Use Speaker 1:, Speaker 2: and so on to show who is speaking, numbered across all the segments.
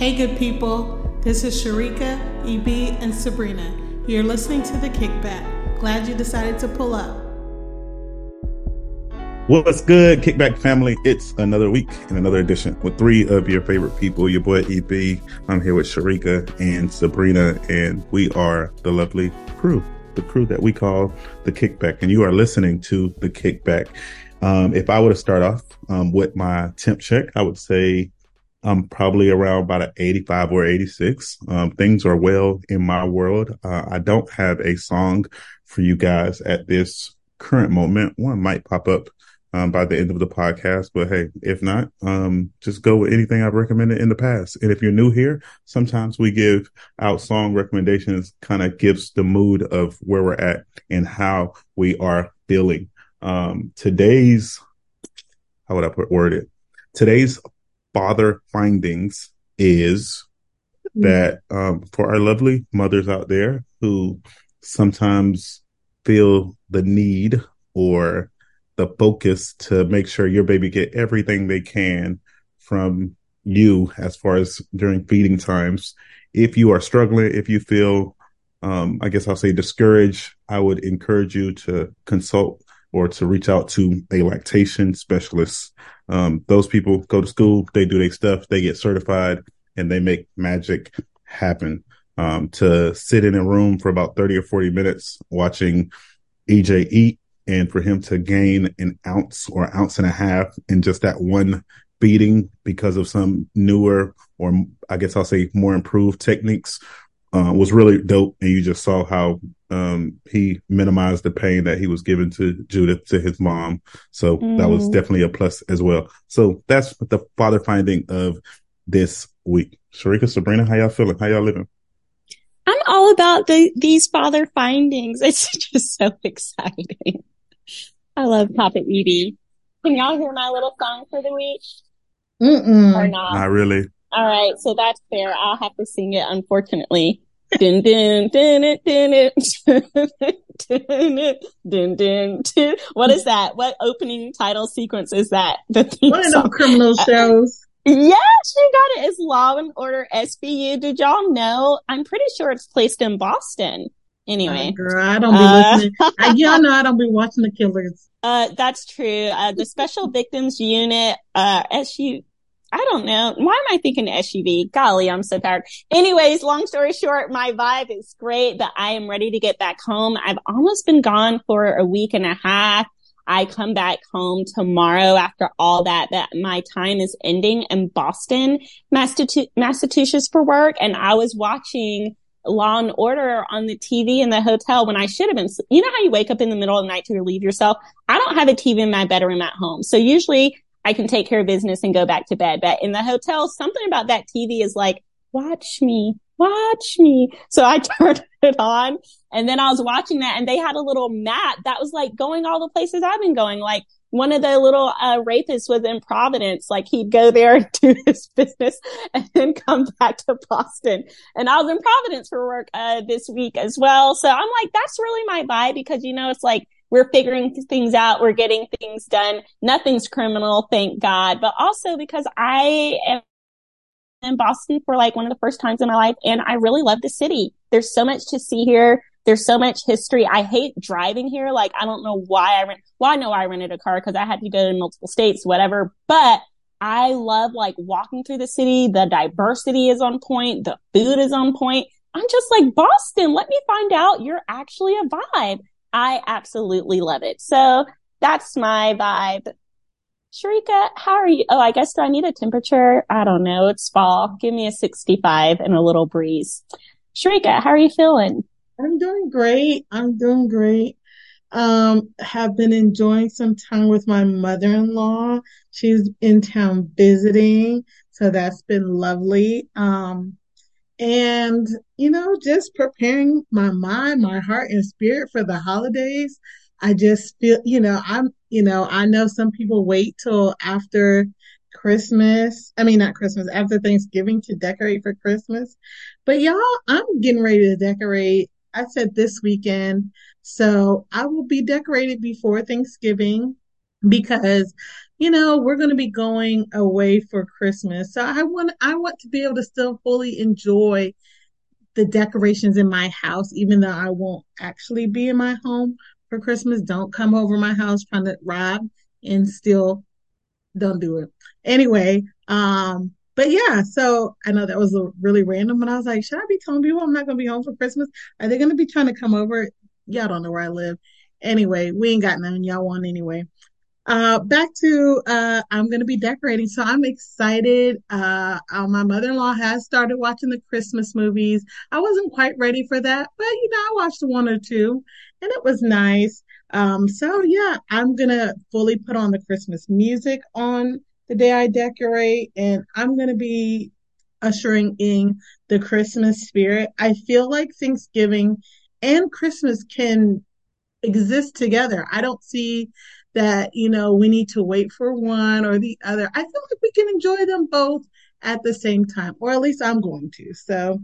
Speaker 1: Hey, good people. This is Sharika, EB, and Sabrina. You're listening to The Kickback. Glad you decided to pull up.
Speaker 2: What's good, Kickback family? It's another week and another edition with three of your favorite people. Your boy EB. I'm here with Sharika and Sabrina, and we are the lovely crew, the crew that we call the Kickback. And you are listening to the Kickback. Um, if I were to start off um, with my temp check, I would say I'm probably around about an 85 or 86. Um, things are well in my world. Uh, I don't have a song for you guys at this current moment. One might pop up um, by the end of the podcast. But hey, if not, um, just go with anything I've recommended in the past. And if you're new here, sometimes we give out song recommendations, kind of gives the mood of where we're at and how we are feeling. Um, today's, how would I put word it? Today's father findings is mm-hmm. that, um, for our lovely mothers out there who sometimes feel the need or the focus to make sure your baby get everything they can from you as far as during feeding times. If you are struggling, if you feel, um, I guess I'll say discouraged, I would encourage you to consult or to reach out to a lactation specialist. Um, those people go to school, they do their stuff, they get certified and they make magic happen. Um, to sit in a room for about 30 or 40 minutes watching EJ eat and for him to gain an ounce or ounce and a half in just that one beating because of some newer or I guess I'll say more improved techniques uh, was really dope. And you just saw how um, he minimized the pain that he was given to Judith, to his mom. So mm. that was mm. definitely a plus as well. So that's the father finding of this week. Sharika, Sabrina, how y'all feeling? How y'all living?
Speaker 3: I'm all about the, these father findings. It's just so exciting. I love Papa Edie. Can y'all hear my little song for the week?
Speaker 1: Mm-mm.
Speaker 3: Or not?
Speaker 2: Not really.
Speaker 3: All right, so that's fair. I'll have to sing it, unfortunately. dun, dun, dun, dun, dun, dun, dun, dun, dun. What is that? What opening title sequence is that?
Speaker 1: The One of them criminal shows.
Speaker 3: Yes, you got it. It's Law and Order SVU. Did y'all know? I'm pretty sure it's placed in Boston. Anyway,
Speaker 1: oh, girl, I don't be uh, listening. I, y'all know I don't be watching the killers.
Speaker 3: Uh, that's true. Uh, the Special Victims Unit, uh, SU, I don't know. Why am I thinking SUV? Golly, I'm so tired. Anyways, long story short, my vibe is great, but I am ready to get back home. I've almost been gone for a week and a half. I come back home tomorrow after all that, that my time is ending in Boston, Massachusetts for work. And I was watching Law and Order on the TV in the hotel when I should have been. You know how you wake up in the middle of the night to relieve yourself? I don't have a TV in my bedroom at home. So usually I can take care of business and go back to bed. But in the hotel, something about that TV is like, watch me, watch me. So I turned it on and then I was watching that and they had a little map that was like going all the places I've been going, like one of the little uh, rapists was in Providence. Like he'd go there and do his business and then come back to Boston. And I was in Providence for work uh, this week as well. So I'm like, that's really my vibe because you know it's like we're figuring things out, we're getting things done. Nothing's criminal, thank God. But also because I am in Boston for like one of the first times in my life and I really love the city. There's so much to see here. There's so much history. I hate driving here. Like, I don't know why I rent, well, I know I rented a car because I had to go to multiple states, whatever, but I love like walking through the city. The diversity is on point. The food is on point. I'm just like, Boston, let me find out you're actually a vibe. I absolutely love it. So that's my vibe. Sharika, how are you? Oh, I guess do I need a temperature? I don't know. It's fall. Give me a 65 and a little breeze. Sharika, how are you feeling?
Speaker 1: I'm doing great. I'm doing great. Um, have been enjoying some time with my mother-in-law. She's in town visiting. So that's been lovely. Um, and, you know, just preparing my mind, my heart and spirit for the holidays. I just feel, you know, I'm, you know, I know some people wait till after Christmas. I mean, not Christmas, after Thanksgiving to decorate for Christmas. But y'all, I'm getting ready to decorate I said this weekend. So I will be decorated before Thanksgiving because, you know, we're going to be going away for Christmas. So I want, I want to be able to still fully enjoy the decorations in my house, even though I won't actually be in my home for Christmas. Don't come over my house trying to rob and steal. Don't do it. Anyway, um, but yeah, so I know that was really random, but I was like, should I be telling people I'm not going to be home for Christmas? Are they going to be trying to come over? Y'all don't know where I live. Anyway, we ain't got none. Y'all want anyway. Uh, back to uh, I'm going to be decorating, so I'm excited. Uh, uh, my mother-in-law has started watching the Christmas movies. I wasn't quite ready for that, but you know, I watched one or two, and it was nice. Um, so yeah, I'm gonna fully put on the Christmas music on the day I decorate, and I'm gonna be ushering in the Christmas spirit. I feel like Thanksgiving and Christmas can exist together. I don't see that, you know, we need to wait for one or the other. I feel like we can enjoy them both at the same time, or at least I'm going to. So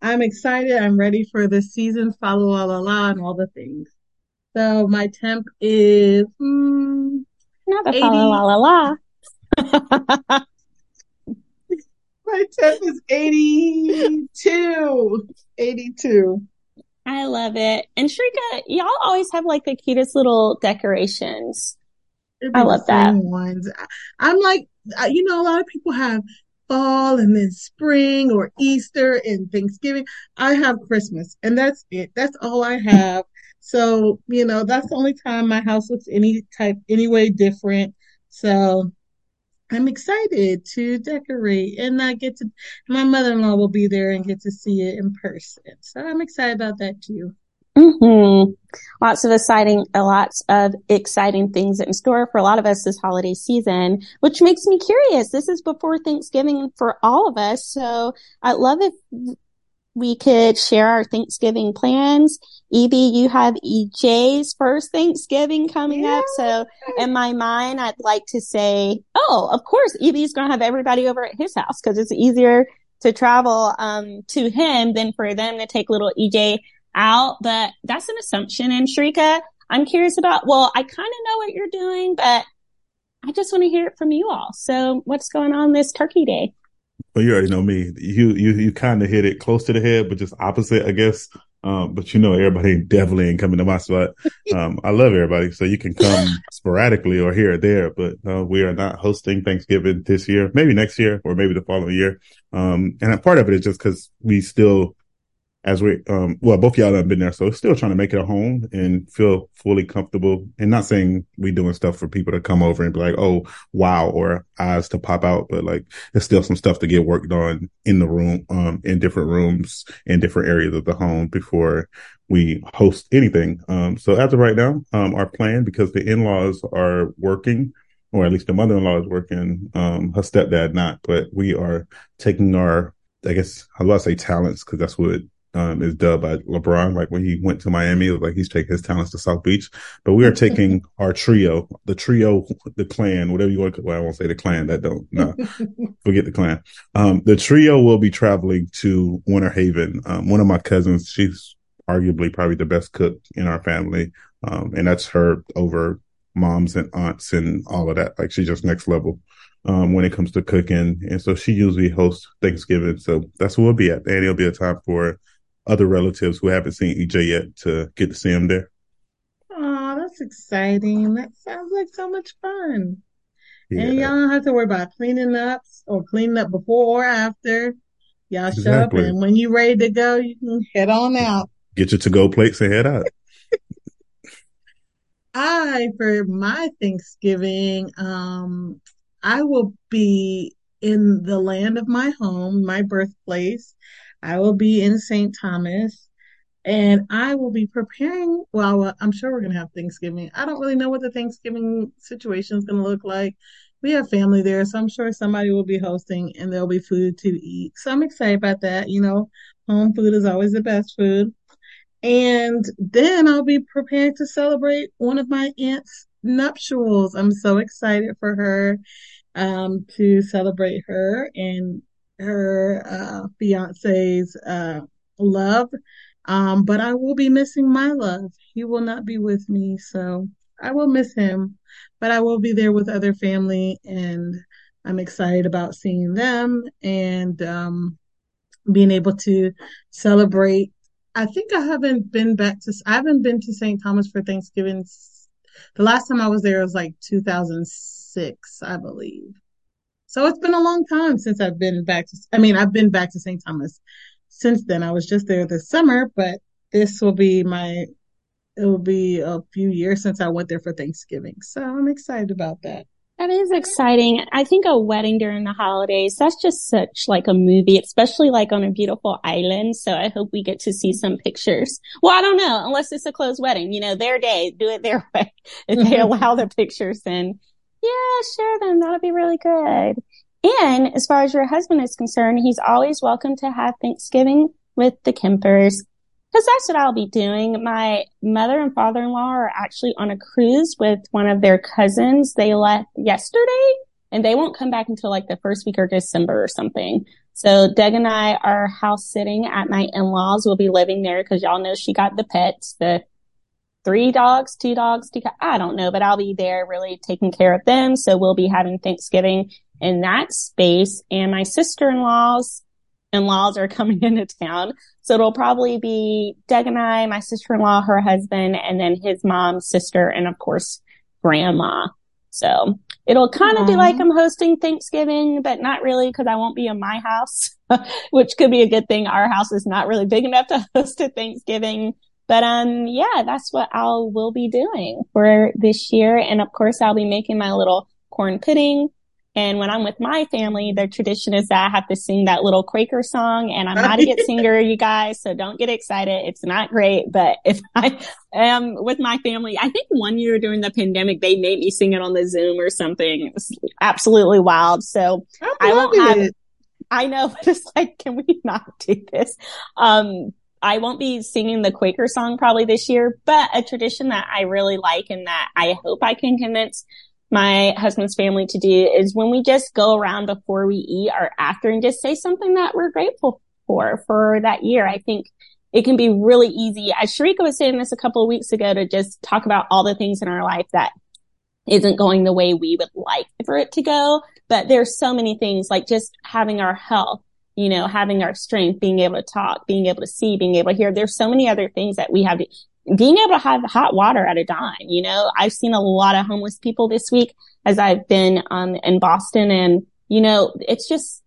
Speaker 1: I'm excited. I'm ready for the season, follow la la la, and all the things. So my temp is mm,
Speaker 3: not the follow la la la.
Speaker 1: my temp is 82. 82.
Speaker 3: I love it. And Sharika, y'all always have like the cutest little decorations. I love that.
Speaker 1: Ones. I'm like, uh, you know, a lot of people have fall and then spring or Easter and Thanksgiving. I have Christmas and that's it. That's all I have. So, you know, that's the only time my house looks any type, any way different. So I'm excited to decorate and I get to, my mother-in-law will be there and get to see it in person. So I'm excited about that too.
Speaker 3: Mm-hmm. Lots of exciting, lots of exciting things in store for a lot of us this holiday season, which makes me curious. This is before Thanksgiving for all of us. So I'd love if we could share our Thanksgiving plans. Evie, you have EJ's first Thanksgiving coming yeah. up. So in my mind, I'd like to say, oh, of course, Evie's going to have everybody over at his house because it's easier to travel, um, to him than for them to take little EJ out. But that's an assumption. And Sharika, I'm curious about, well, I kind of know what you're doing, but I just want to hear it from you all. So what's going on this turkey day?
Speaker 2: Well, you already know me. You you you kind of hit it close to the head, but just opposite, I guess. Um, but you know, everybody definitely ain't coming to my spot. Um, I love everybody, so you can come sporadically or here or there. But no, we are not hosting Thanksgiving this year. Maybe next year or maybe the following year. Um, and a part of it is just because we still as we, um, well, both y'all have been there, so still trying to make it a home and feel fully comfortable. And not saying we doing stuff for people to come over and be like, oh, wow, or eyes to pop out, but like there's still some stuff to get worked on in the room, um, in different rooms in different areas of the home before we host anything. Um, so as of right now, um, our plan because the in-laws are working, or at least the mother-in-law is working, um, her stepdad not, but we are taking our I guess I about to say talents because that's what um, is dubbed by LeBron. Like when he went to Miami, it was like he's taking his talents to South Beach. But we are taking our trio, the trio, the clan, whatever you want. To, well, I won't say the clan. That don't no, forget the clan. Um, the trio will be traveling to Winter Haven. Um, one of my cousins, she's arguably probably the best cook in our family, um, and that's her over moms and aunts and all of that. Like she's just next level. Um, when it comes to cooking. And so she usually hosts Thanksgiving. So that's what we'll be at. And it'll be a time for other relatives who haven't seen EJ yet to get to see him there.
Speaker 1: Oh, that's exciting. That sounds like so much fun. Yeah. And y'all don't have to worry about cleaning up or cleaning up before or after. Y'all exactly. show up and when you're ready to go, you can head on out.
Speaker 2: Get your to go plates and head out.
Speaker 1: I, for my Thanksgiving, um, I will be in the land of my home, my birthplace. I will be in St. Thomas and I will be preparing. Well, I'm sure we're going to have Thanksgiving. I don't really know what the Thanksgiving situation is going to look like. We have family there, so I'm sure somebody will be hosting and there'll be food to eat. So I'm excited about that. You know, home food is always the best food. And then I'll be preparing to celebrate one of my aunt's nuptials. I'm so excited for her um, to celebrate her and her uh, fiance's uh, love. Um, but I will be missing my love. He will not be with me. So I will miss him, but I will be there with other family and I'm excited about seeing them and um, being able to celebrate. I think I haven't been back to, I haven't been to St. Thomas for Thanksgiving. The last time I was there was like 2006, I believe. So it's been a long time since I've been back to, I mean, I've been back to St. Thomas since then. I was just there this summer, but this will be my, it will be a few years since I went there for Thanksgiving. So I'm excited about that.
Speaker 3: That is exciting. I think a wedding during the holidays, that's just such like a movie, especially like on a beautiful island. So I hope we get to see some pictures. Well, I don't know, unless it's a closed wedding, you know, their day, do it their way. If they mm-hmm. allow the pictures in, yeah, share them. That'll be really good. And as far as your husband is concerned, he's always welcome to have Thanksgiving with the Kempers because that's what I'll be doing. My mother and father-in-law are actually on a cruise with one of their cousins. They left yesterday and they won't come back until like the first week of December or something. So Doug and I are house sitting at my in-laws. We'll be living there because y'all know she got the pets, the three dogs, two dogs, two, I don't know, but I'll be there really taking care of them. So we'll be having Thanksgiving in that space and my sister-in-laws in-laws are coming into town. So it'll probably be Doug and I, my sister-in-law, her husband, and then his mom, sister, and of course, grandma. So it'll kind of be like I'm hosting Thanksgiving, but not really because I won't be in my house, which could be a good thing. Our house is not really big enough to host a Thanksgiving. But um yeah, that's what I will be doing for this year. And of course I'll be making my little corn pudding and when I'm with my family, the tradition is that I have to sing that little Quaker song and I'm not a good singer, you guys. So don't get excited. It's not great. But if I am with my family, I think one year during the pandemic, they made me sing it on the Zoom or something. It was absolutely wild. So I, I won't have, it. I know, but it's like, can we not do this? Um, I won't be singing the Quaker song probably this year, but a tradition that I really like and that I hope I can convince my husband's family to do is when we just go around before we eat or after and just say something that we're grateful for for that year. I think it can be really easy. As Sharika was saying this a couple of weeks ago to just talk about all the things in our life that isn't going the way we would like for it to go. But there's so many things like just having our health, you know, having our strength, being able to talk, being able to see, being able to hear. There's so many other things that we have to being able to have hot water at a dime. You know, I've seen a lot of homeless people this week as I've been um, in Boston, and you know, it's just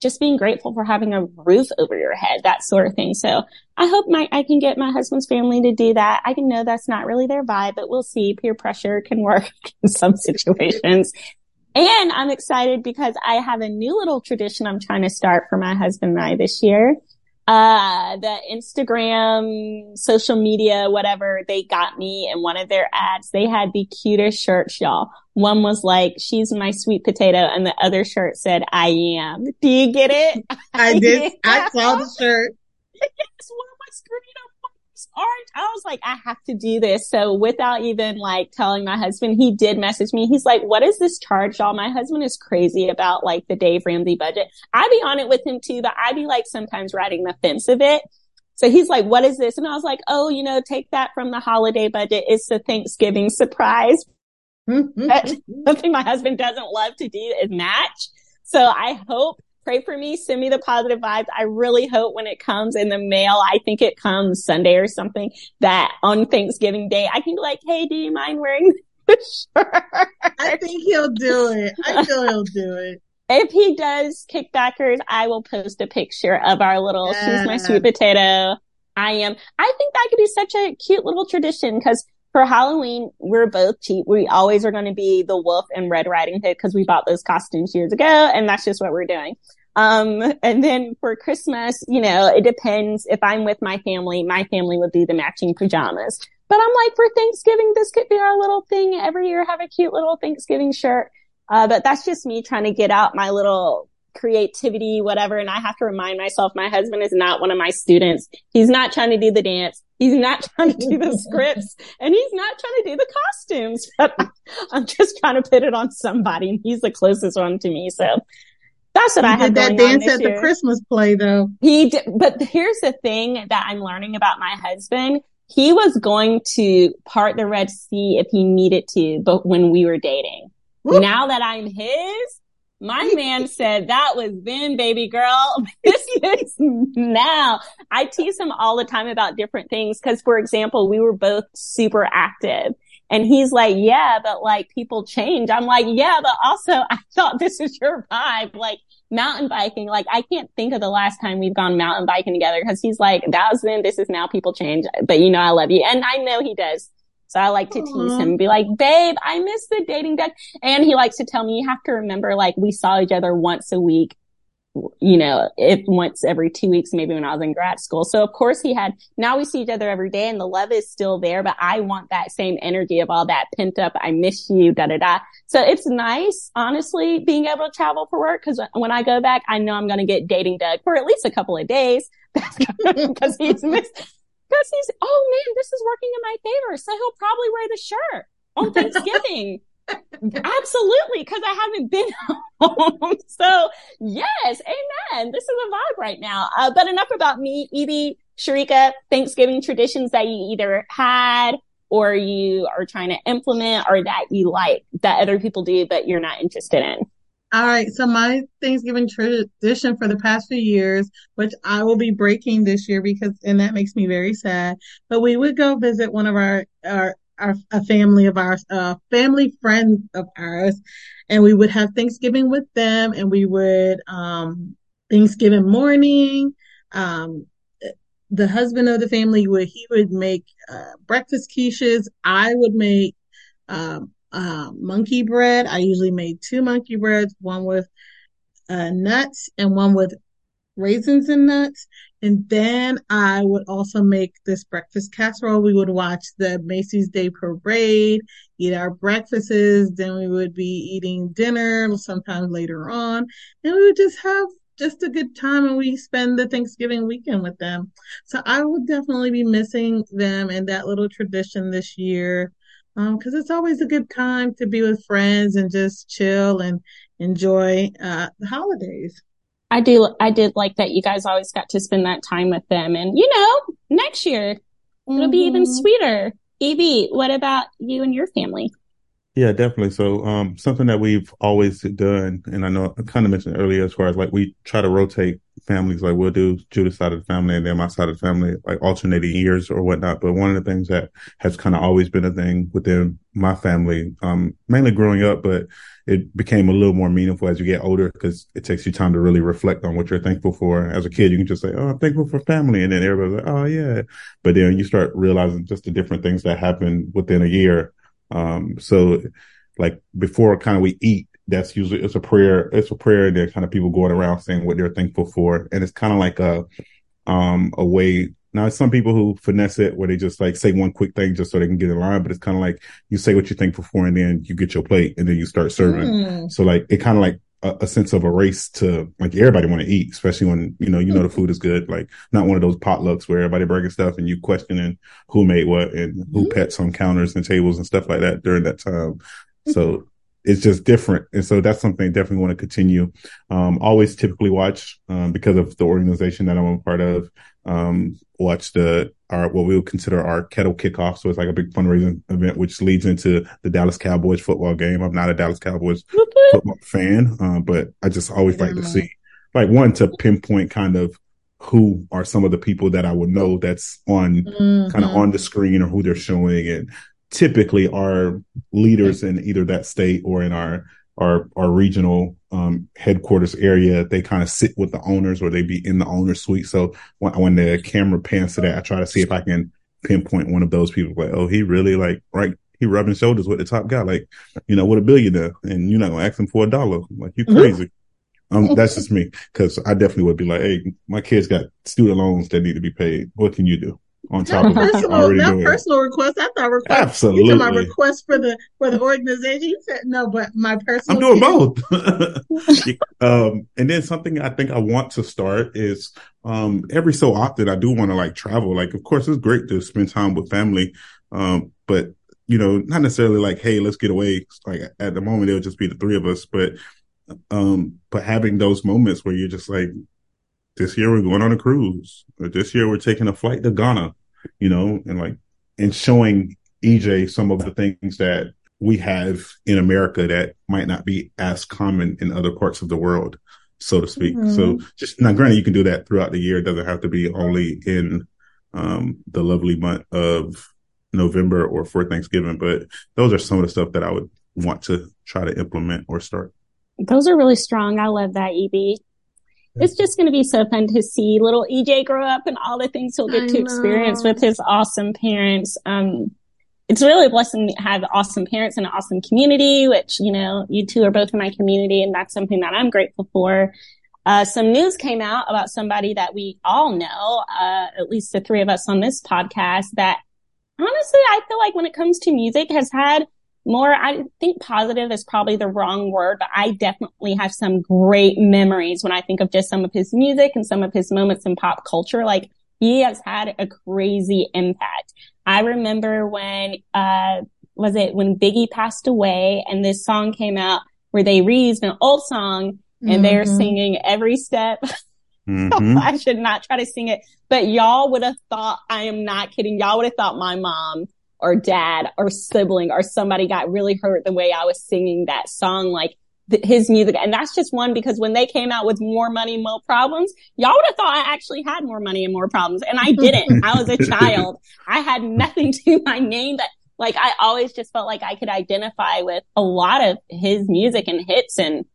Speaker 3: just being grateful for having a roof over your head, that sort of thing. So I hope my I can get my husband's family to do that. I can know that's not really their vibe, but we'll see. Peer pressure can work in some situations. And I'm excited because I have a new little tradition I'm trying to start for my husband and I this year uh, the Instagram, social media, whatever, they got me in one of their ads. They had the cutest shirts, y'all. One was like, she's my sweet potato. And the other shirt said, I am. Do you get it?
Speaker 1: I did. I saw the shirt.
Speaker 3: yes, one of my orange. I was like, I have to do this. So without even like telling my husband, he did message me. He's like, what is this charge, y'all? My husband is crazy about like the Dave Ramsey budget. I be on it with him too, but I be like sometimes riding the fence of it. So he's like, what is this? And I was like, oh, you know, take that from the holiday budget. It's a Thanksgiving surprise. Something my husband doesn't love to do is match. So I hope pray for me. Send me the positive vibes. I really hope when it comes in the mail, I think it comes Sunday or something that on Thanksgiving Day, I can be like, Hey, do you mind wearing the shirt?
Speaker 1: I think he'll do it. I feel he'll do it.
Speaker 3: If he does kickbackers, I will post a picture of our little, yeah. she's my sweet potato. I am. I think that could be such a cute little tradition because for Halloween, we're both cheap. We always are going to be the wolf and Red Riding Hood because we bought those costumes years ago and that's just what we're doing. Um, and then for Christmas, you know, it depends. If I'm with my family, my family would do the matching pajamas. But I'm like, for Thanksgiving, this could be our little thing every year, have a cute little Thanksgiving shirt. Uh, but that's just me trying to get out my little creativity, whatever. And I have to remind myself my husband is not one of my students. He's not trying to do the dance. He's not trying to do the scripts and he's not trying to do the costumes, but I'm just trying to put it on somebody and he's the closest one to me. So that's what
Speaker 1: he
Speaker 3: I had
Speaker 1: that dance at year. the Christmas play though.
Speaker 3: He did, but here's the thing that I'm learning about my husband. he was going to part the Red Sea if he needed to, but when we were dating. Now that I'm his, my man said that was then, baby girl. This is now. I tease him all the time about different things. Cause for example, we were both super active and he's like, yeah, but like people change. I'm like, yeah, but also I thought this is your vibe. Like mountain biking. Like I can't think of the last time we've gone mountain biking together because he's like, that was then, this is now people change. But you know, I love you. And I know he does. So I like to tease him and be like, babe, I miss the dating deck. And he likes to tell me, you have to remember, like, we saw each other once a week, you know, if once every two weeks, maybe when I was in grad school. So of course he had, now we see each other every day and the love is still there, but I want that same energy of all that pent up. I miss you, da da da. So it's nice, honestly, being able to travel for work. Cause when I go back, I know I'm going to get dating Doug for at least a couple of days because he's missed because he's, oh man, this is working in my favor. So he'll probably wear the shirt on Thanksgiving. Absolutely, because I haven't been home. so yes, amen. This is a vibe right now. Uh, but enough about me, Evie, Sharika, Thanksgiving traditions that you either had or you are trying to implement or that you like that other people do, but you're not interested in.
Speaker 1: All right. So my Thanksgiving tradition for the past few years, which I will be breaking this year because, and that makes me very sad, but we would go visit one of our, our, our a family of ours, family friend of ours, and we would have Thanksgiving with them and we would, um, Thanksgiving morning, um, the husband of the family would, he would make, uh, breakfast quiches. I would make, um, uh, monkey bread. I usually made two monkey breads, one with uh, nuts and one with raisins and nuts. And then I would also make this breakfast casserole. We would watch the Macy's Day Parade, eat our breakfasts. Then we would be eating dinner sometimes later on. And we would just have just a good time and we spend the Thanksgiving weekend with them. So I will definitely be missing them and that little tradition this year because um, it's always a good time to be with friends and just chill and enjoy uh, the holidays.
Speaker 3: I do. I did like that you guys always got to spend that time with them, and you know, next year mm-hmm. it'll be even mm-hmm. sweeter. Evie, what about you and your family?
Speaker 2: Yeah, definitely. So, um, something that we've always done, and I know I kind of mentioned earlier, as far as like we try to rotate families, like we'll do Judith's side of the family and then my side of the family, like alternating years or whatnot. But one of the things that has kind of always been a thing within my family, um, mainly growing up, but it became a little more meaningful as you get older because it takes you time to really reflect on what you're thankful for. As a kid, you can just say, Oh, I'm thankful for family. And then everybody's like, Oh, yeah. But then you start realizing just the different things that happen within a year um, so like before kind of we eat, that's usually, it's a prayer, it's a prayer and then kind of people going around saying what they're thankful for. And it's kind of like a, um, a way now, some people who finesse it where they just like say one quick thing just so they can get in line, but it's kind of like you say what you're thankful for and then you get your plate and then you start serving. Mm. So like it kind of like a, a, sense of a race to like everybody want to eat, especially when, you know, you know, the food is good. Like not one of those potlucks where everybody bringing stuff and you questioning who made what and who mm-hmm. pets on counters and tables and stuff like that during that time. So it's just different. And so that's something I definitely want to continue. Um, always typically watch, um, because of the organization that I'm a part of, um, watch the our what we would consider our kettle kickoff. So it's like a big fundraising event, which leads into the Dallas Cowboys football game. I'm not a Dallas Cowboys football fan, uh, but I just always like to see like one to pinpoint kind of who are some of the people that I would know that's on mm-hmm. kind of on the screen or who they're showing and typically are leaders in either that state or in our our our regional um, headquarters area, they kind of sit with the owners or they be in the owner suite. So when, when the camera pans to that, I try to see if I can pinpoint one of those people. Like, oh, he really like right. He rubbing shoulders with the top guy, like you know, with a billionaire, and you're not gonna ask him for a dollar. Like you mm-hmm. crazy. Um, that's just me because I definitely would be like, hey, my kids got student loans that need to be paid. What can you do? On top of
Speaker 1: personal, already not doing. personal request. I thought request.
Speaker 2: Absolutely.
Speaker 1: You my request for the for the organization. You said no, but my personal.
Speaker 2: I'm doing both. um, and then something I think I want to start is um every so often I do want to like travel. Like, of course, it's great to spend time with family, um, but you know, not necessarily like, hey, let's get away. Like at the moment, it'll just be the three of us, but um, but having those moments where you're just like, this year we're going on a cruise, or this year we're taking a flight to Ghana you know, and like, and showing EJ some of the things that we have in America that might not be as common in other parts of the world, so to speak. Mm-hmm. So just now, granted, you can do that throughout the year. It doesn't have to be only in um, the lovely month of November or for Thanksgiving, but those are some of the stuff that I would want to try to implement or start.
Speaker 3: Those are really strong. I love that, EB. It's just going to be so fun to see little EJ grow up and all the things he'll get I to know. experience with his awesome parents. Um, it's really a blessing to have awesome parents and an awesome community, which, you know, you two are both in my community and that's something that I'm grateful for. Uh, some news came out about somebody that we all know, uh, at least the three of us on this podcast that honestly, I feel like when it comes to music has had more, I think positive is probably the wrong word, but I definitely have some great memories when I think of just some of his music and some of his moments in pop culture. Like he has had a crazy impact. I remember when, uh, was it when Biggie passed away and this song came out where they reused an old song and mm-hmm. they're singing every step. Mm-hmm. I should not try to sing it, but y'all would have thought, I am not kidding. Y'all would have thought my mom or dad or sibling or somebody got really hurt the way I was singing that song, like th- his music. And that's just one because when they came out with more money, more problems, y'all would have thought I actually had more money and more problems. And I didn't. I was a child. I had nothing to my name that like I always just felt like I could identify with a lot of his music and hits and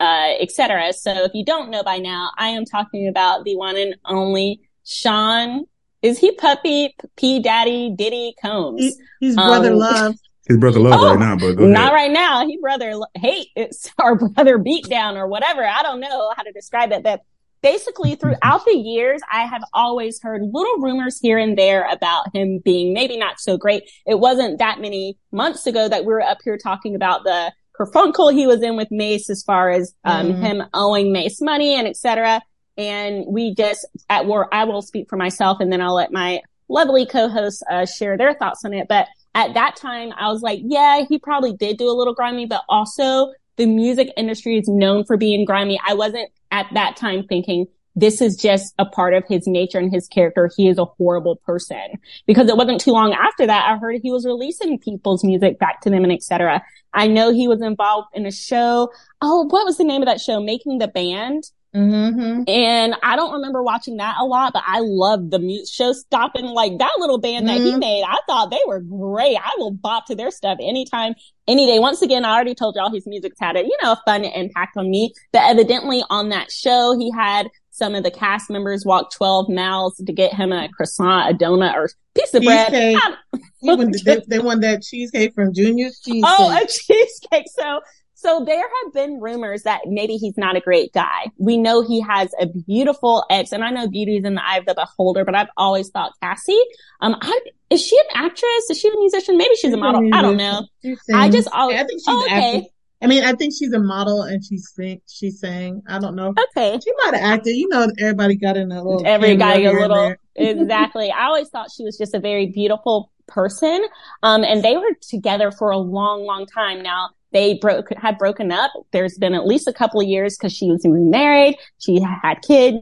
Speaker 3: uh, etc. So if you don't know by now, I am talking about the one and only Sean is he Puffy P Daddy Diddy Combs? He,
Speaker 1: he's brother um, love.
Speaker 2: His brother love oh, right now, but
Speaker 3: not right now. He brother hate it's our brother beat down or whatever. I don't know how to describe it. But basically throughout the years, I have always heard little rumors here and there about him being maybe not so great. It wasn't that many months ago that we were up here talking about the kerfunkle he was in with Mase as far as um, mm. him owing Mase money and etc. And we just at war, I will speak for myself and then I'll let my lovely co-hosts uh, share their thoughts on it. But at that time, I was like, yeah, he probably did do a little grimy, but also the music industry is known for being grimy. I wasn't at that time thinking this is just a part of his nature and his character. He is a horrible person because it wasn't too long after that. I heard he was releasing people's music back to them and etc. I know he was involved in a show. Oh, what was the name of that show? Making the band. Mm-hmm. And I don't remember watching that a lot, but I love the mu- show stopping like that little band mm-hmm. that he mm-hmm. made. I thought they were great. I will bop to their stuff anytime, any day. Once again, I already told y'all his music's had a, you know, a fun impact on me, but evidently on that show, he had some of the cast members walk 12 miles to get him a croissant, a donut, or piece of bread.
Speaker 1: they, they want that cheesecake from Junior's Cheesecake.
Speaker 3: Oh, a cheesecake. So so there have been rumors that maybe he's not a great guy. We know he has a beautiful ex, and I know beauty is in the eye of the beholder, but I've always thought Cassie, um, I, is she an actress? Is she a musician? Maybe she's, she's a model. I don't know. I just always, I think she's oh, okay.
Speaker 1: I mean, I think she's a model and she's sing, she's saying, I don't know.
Speaker 3: Okay.
Speaker 1: She might have acted. You know, everybody got in a little.
Speaker 3: Every guy a little. exactly. I always thought she was just a very beautiful person. Um, and they were together for a long, long time. Now, they broke had broken up. There's been at least a couple of years because she was married. She had kids.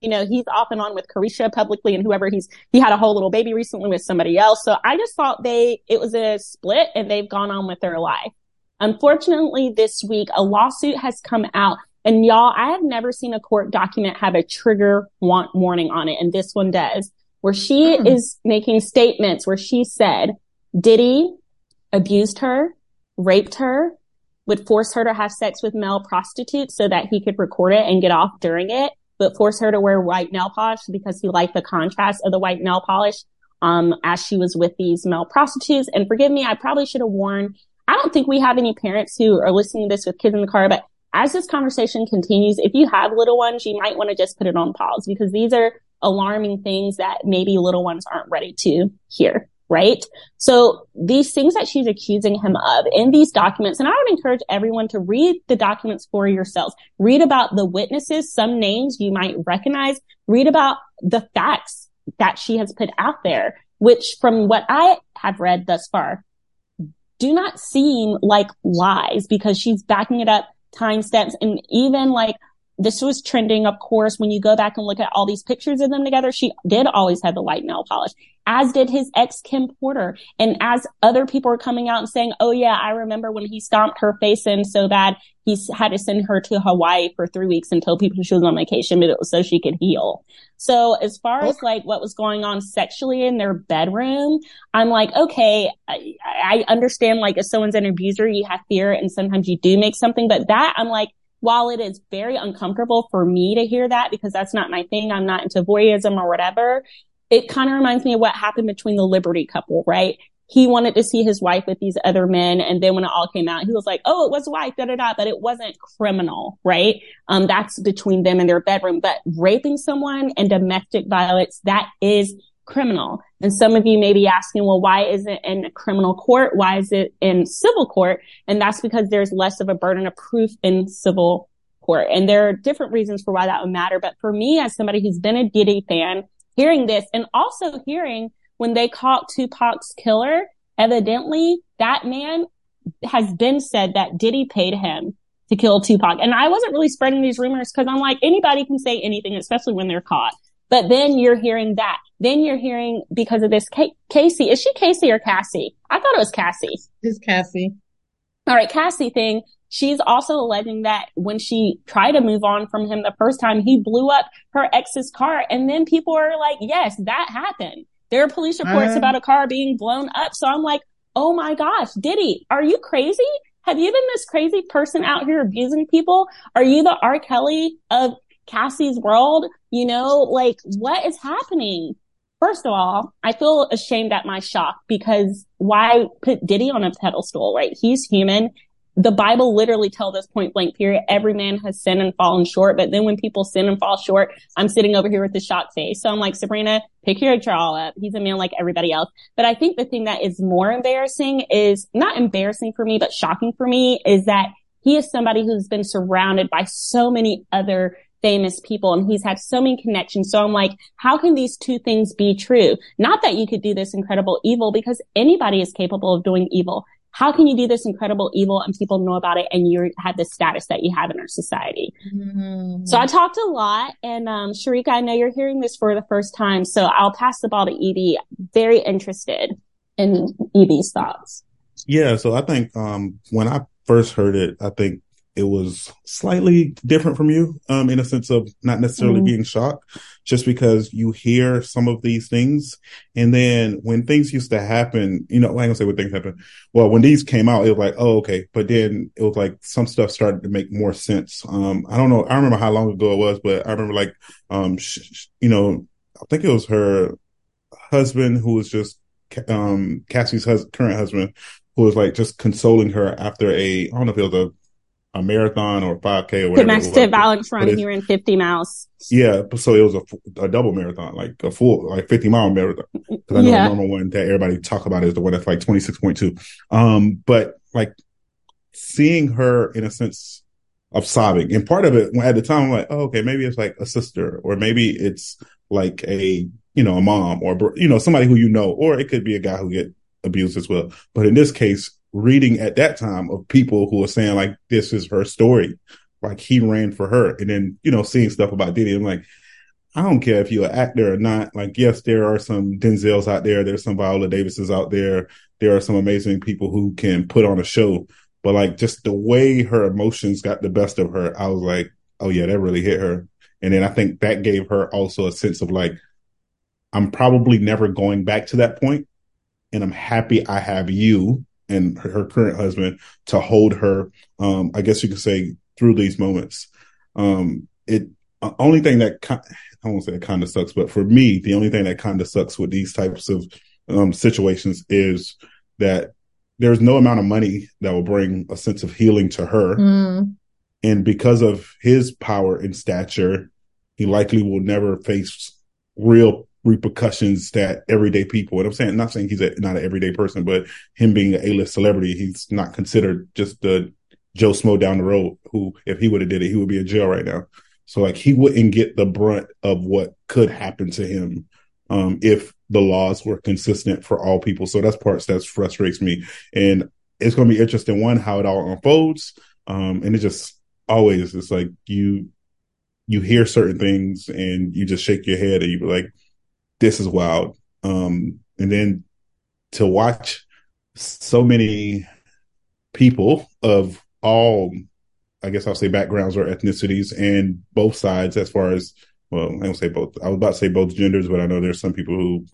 Speaker 3: You know, he's off and on with Caresha publicly and whoever he's, he had a whole little baby recently with somebody else. So I just thought they, it was a split and they've gone on with their life. Unfortunately, this week, a lawsuit has come out and y'all, I have never seen a court document have a trigger want warning on it. And this one does where she mm. is making statements where she said Diddy abused her, raped her, would force her to have sex with male prostitutes so that he could record it and get off during it, but force her to wear white nail polish because he liked the contrast of the white nail polish um, as she was with these male prostitutes. And forgive me, I probably should have warned. I don't think we have any parents who are listening to this with kids in the car, but as this conversation continues, if you have little ones, you might want to just put it on pause because these are alarming things that maybe little ones aren't ready to hear right? So these things that she's accusing him of in these documents, and I would encourage everyone to read the documents for yourselves. Read about the witnesses, some names you might recognize. Read about the facts that she has put out there, which from what I have read thus far, do not seem like lies because she's backing it up time timestamps and even like this was trending, of course, when you go back and look at all these pictures of them together, she did always have the white nail polish, as did his ex Kim Porter. And as other people were coming out and saying, Oh yeah, I remember when he stomped her face in so bad he had to send her to Hawaii for three weeks and told people she was on vacation, but it was so she could heal. So as far as like what was going on sexually in their bedroom, I'm like, okay, I, I understand like if someone's an abuser, you have fear and sometimes you do make something, but that I'm like, while it is very uncomfortable for me to hear that because that's not my thing, I'm not into voyeurism or whatever. It kind of reminds me of what happened between the Liberty couple, right? He wanted to see his wife with these other men. And then when it all came out, he was like, Oh, it was wife, da da da, but it wasn't criminal, right? Um, that's between them and their bedroom, but raping someone and domestic violence, that is criminal. And some of you may be asking, well, why is it in criminal court? Why is it in civil court? And that's because there's less of a burden of proof in civil court. And there are different reasons for why that would matter. But for me, as somebody who's been a Diddy fan, hearing this and also hearing when they caught Tupac's killer, evidently that man has been said that Diddy paid him to kill Tupac. And I wasn't really spreading these rumors because I'm like, anybody can say anything, especially when they're caught. But then you're hearing that. Then you're hearing because of this Casey. Is she Casey or Cassie? I thought it was Cassie.
Speaker 1: It's Cassie.
Speaker 3: All right, Cassie thing. She's also alleging that when she tried to move on from him the first time, he blew up her ex's car. And then people are like, yes, that happened. There are police reports uh, about a car being blown up. So I'm like, oh my gosh, Diddy, are you crazy? Have you been this crazy person out here abusing people? Are you the R. Kelly of Cassie's world? You know, like what is happening? First of all, I feel ashamed at my shock because why put Diddy on a pedestal, right? He's human the Bible literally tells us point blank period, every man has sinned and fallen short. But then when people sin and fall short, I'm sitting over here with the shocked face. So I'm like, Sabrina, pick your jaw up. He's a man like everybody else. But I think the thing that is more embarrassing is not embarrassing for me, but shocking for me is that he is somebody who's been surrounded by so many other famous people and he's had so many connections. So I'm like, how can these two things be true? Not that you could do this incredible evil because anybody is capable of doing evil how can you do this incredible evil and people know about it and you have the status that you have in our society? Mm-hmm. So I talked a lot and, um, Sharika, I know you're hearing this for the first time. So I'll pass the ball to Evie. Very interested in Evie's thoughts.
Speaker 2: Yeah. So I think, um, when I first heard it, I think it was slightly different from you, um, in a sense of not necessarily mm. being shocked, just because you hear some of these things. And then when things used to happen, you know, I ain't gonna say when things happen. Well, when these came out, it was like, oh, okay. But then it was like some stuff started to make more sense. Um, I don't know. I remember how long ago it was, but I remember like, um, sh- you know, I think it was her husband who was just, um, Cassie's hus- current husband who was like just consoling her after a, I don't know if it was a a marathon or 5K or whatever.
Speaker 3: Domestic violence run here in 50 miles.
Speaker 2: Yeah. So it was a, a double marathon, like a full, like 50 mile marathon. Cause I know yeah. the normal one that everybody talk about is the one that's like 26.2. Um, but like seeing her in a sense of sobbing and part of it at the time, I'm like, oh, okay, maybe it's like a sister or maybe it's like a, you know, a mom or, you know, somebody who you know, or it could be a guy who get abused as well. But in this case, reading at that time of people who are saying like this is her story, like he ran for her, and then you know seeing stuff about Diddy, I'm like, I don't care if you're an actor or not. Like, yes, there are some Denzels out there, there's some Viola Davises out there, there are some amazing people who can put on a show, but like just the way her emotions got the best of her, I was like, oh yeah, that really hit her. And then I think that gave her also a sense of like, I'm probably never going back to that point, and I'm happy I have you and her current husband to hold her. Um, I guess you could say through these moments. Um, it uh, only thing that I won't say it kind of sucks, but for me, the only thing that kind of sucks with these types of um, situations is that there's no amount of money that will bring a sense of healing to her. Mm. And because of his power and stature, he likely will never face real repercussions that everyday people, and I'm saying, not saying he's a, not an everyday person, but him being an A-list celebrity, he's not considered just the Joe Smo down the road who, if he would have did it, he would be in jail right now. So like he wouldn't get the brunt of what could happen to him, um, if the laws were consistent for all people. So that's parts that frustrates me. And it's going to be interesting one, how it all unfolds. Um, and it just always, it's like you, you hear certain things and you just shake your head and you're like, this is wild. Um, and then to watch so many people of all, I guess I'll say backgrounds or ethnicities and both sides as far as, well, I don't say both. I was about to say both genders, but I know there's some people who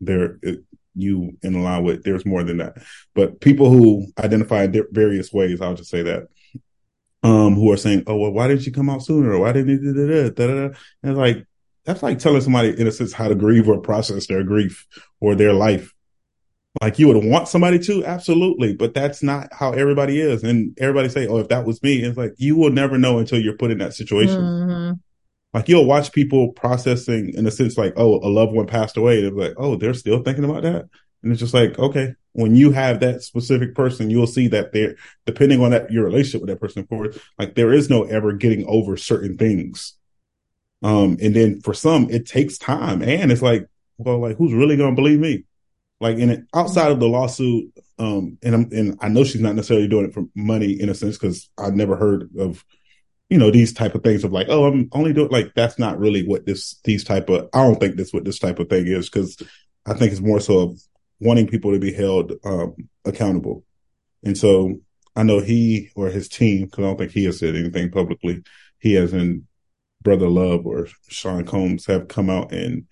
Speaker 2: they're you in line with. There's more than that, but people who identify in various ways. I'll just say that. Um, who are saying, "Oh, well, why didn't you come out sooner? Why didn't you that?" Da, da, da. And like that's like telling somebody in a sense how to grieve or process their grief or their life. Like you would want somebody to, absolutely, but that's not how everybody is. And everybody say, "Oh, if that was me," it's like you will never know until you're put in that situation. Mm-hmm. Like you'll watch people processing in a sense, like, "Oh, a loved one passed away," they're like, "Oh, they're still thinking about that," and it's just like, okay, when you have that specific person, you'll see that they're depending on that your relationship with that person, of course, like there is no ever getting over certain things. Um, and then for some, it takes time, and it's like, well, like who's really gonna believe me? Like in outside of the lawsuit, um, and I'm, and I know she's not necessarily doing it for money in a sense because I've never heard of, you know, these type of things of like, oh, I'm only doing like that's not really what this these type of. I don't think that's what this type of thing is because I think it's more so of wanting people to be held um, accountable, and so I know he or his team because I don't think he has said anything publicly. He has in Brother Love or Sean Combs have come out and,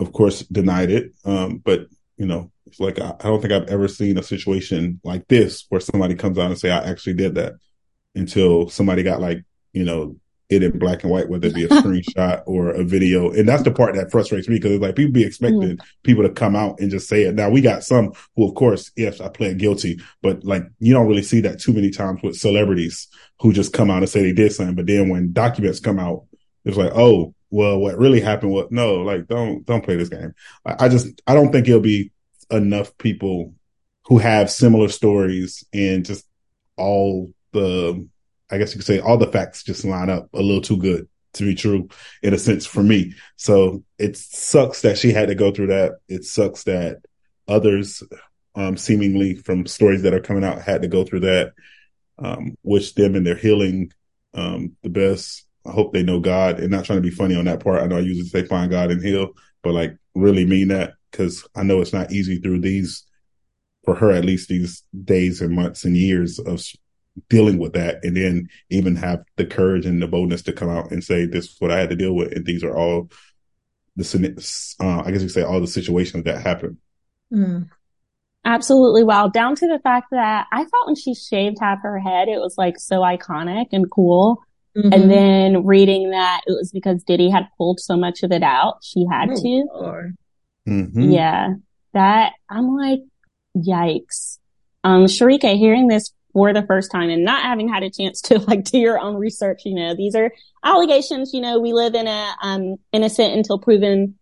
Speaker 2: of course, denied it. Um, but you know, it's like I, I, don't think I've ever seen a situation like this where somebody comes out and say I actually did that until somebody got like you know it in black and white, whether it be a screenshot or a video. And that's the part that frustrates me because it's like people be expecting mm. people to come out and just say it. Now we got some who, of course, yes, I pled guilty, but like you don't really see that too many times with celebrities who just come out and say they did something. But then when documents come out it's like, oh, well, what really happened was no, like don't don't play this game. I, I just I don't think it'll be enough people who have similar stories and just all the I guess you could say all the facts just line up a little too good to be true in a sense for me. So it sucks that she had to go through that. It sucks that others, um, seemingly from stories that are coming out had to go through that. Um, wish them and their healing, um, the best. I hope they know God and not trying to be funny on that part. I know I usually say find God and heal, but like really mean that because I know it's not easy through these, for her at least, these days and months and years of dealing with that. And then even have the courage and the boldness to come out and say, this is what I had to deal with. And these are all the, uh, I guess you say all the situations that happened.
Speaker 3: Mm. Absolutely. Wow. Down to the fact that I thought when she shaved half her head, it was like so iconic and cool. Mm-hmm. And then reading that it was because Diddy had pulled so much of it out, she had oh, to. Mm-hmm. Yeah. That I'm like, yikes. Um, Sharika, hearing this for the first time and not having had a chance to like do your own research, you know, these are allegations, you know, we live in a, um, innocent until proven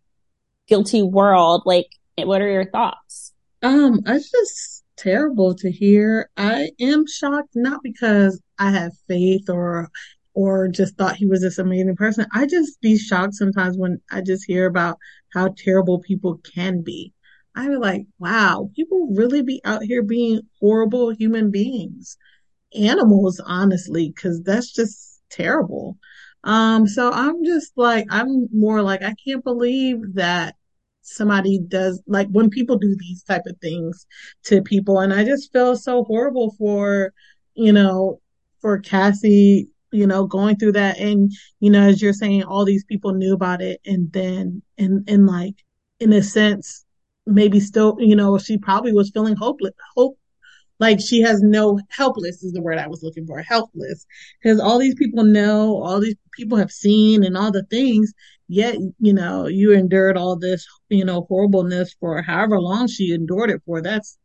Speaker 3: guilty world. Like, what are your thoughts?
Speaker 1: Um, it's just terrible to hear. I am shocked, not because I have faith or or just thought he was this amazing person. I just be shocked sometimes when I just hear about how terrible people can be. I be like, wow, people really be out here being horrible human beings, animals, honestly, because that's just terrible. Um, so I'm just like, I'm more like, I can't believe that somebody does like when people do these type of things to people, and I just feel so horrible for, you know, for Cassie you know, going through that. And, you know, as you're saying, all these people knew about it. And then, and, and like, in a sense, maybe still, you know, she probably was feeling hopeless, hope, like she has no helpless is the word I was looking for, helpless. Cause all these people know, all these people have seen and all the things, yet, you know, you endured all this, you know, horribleness for however long she endured it for. That's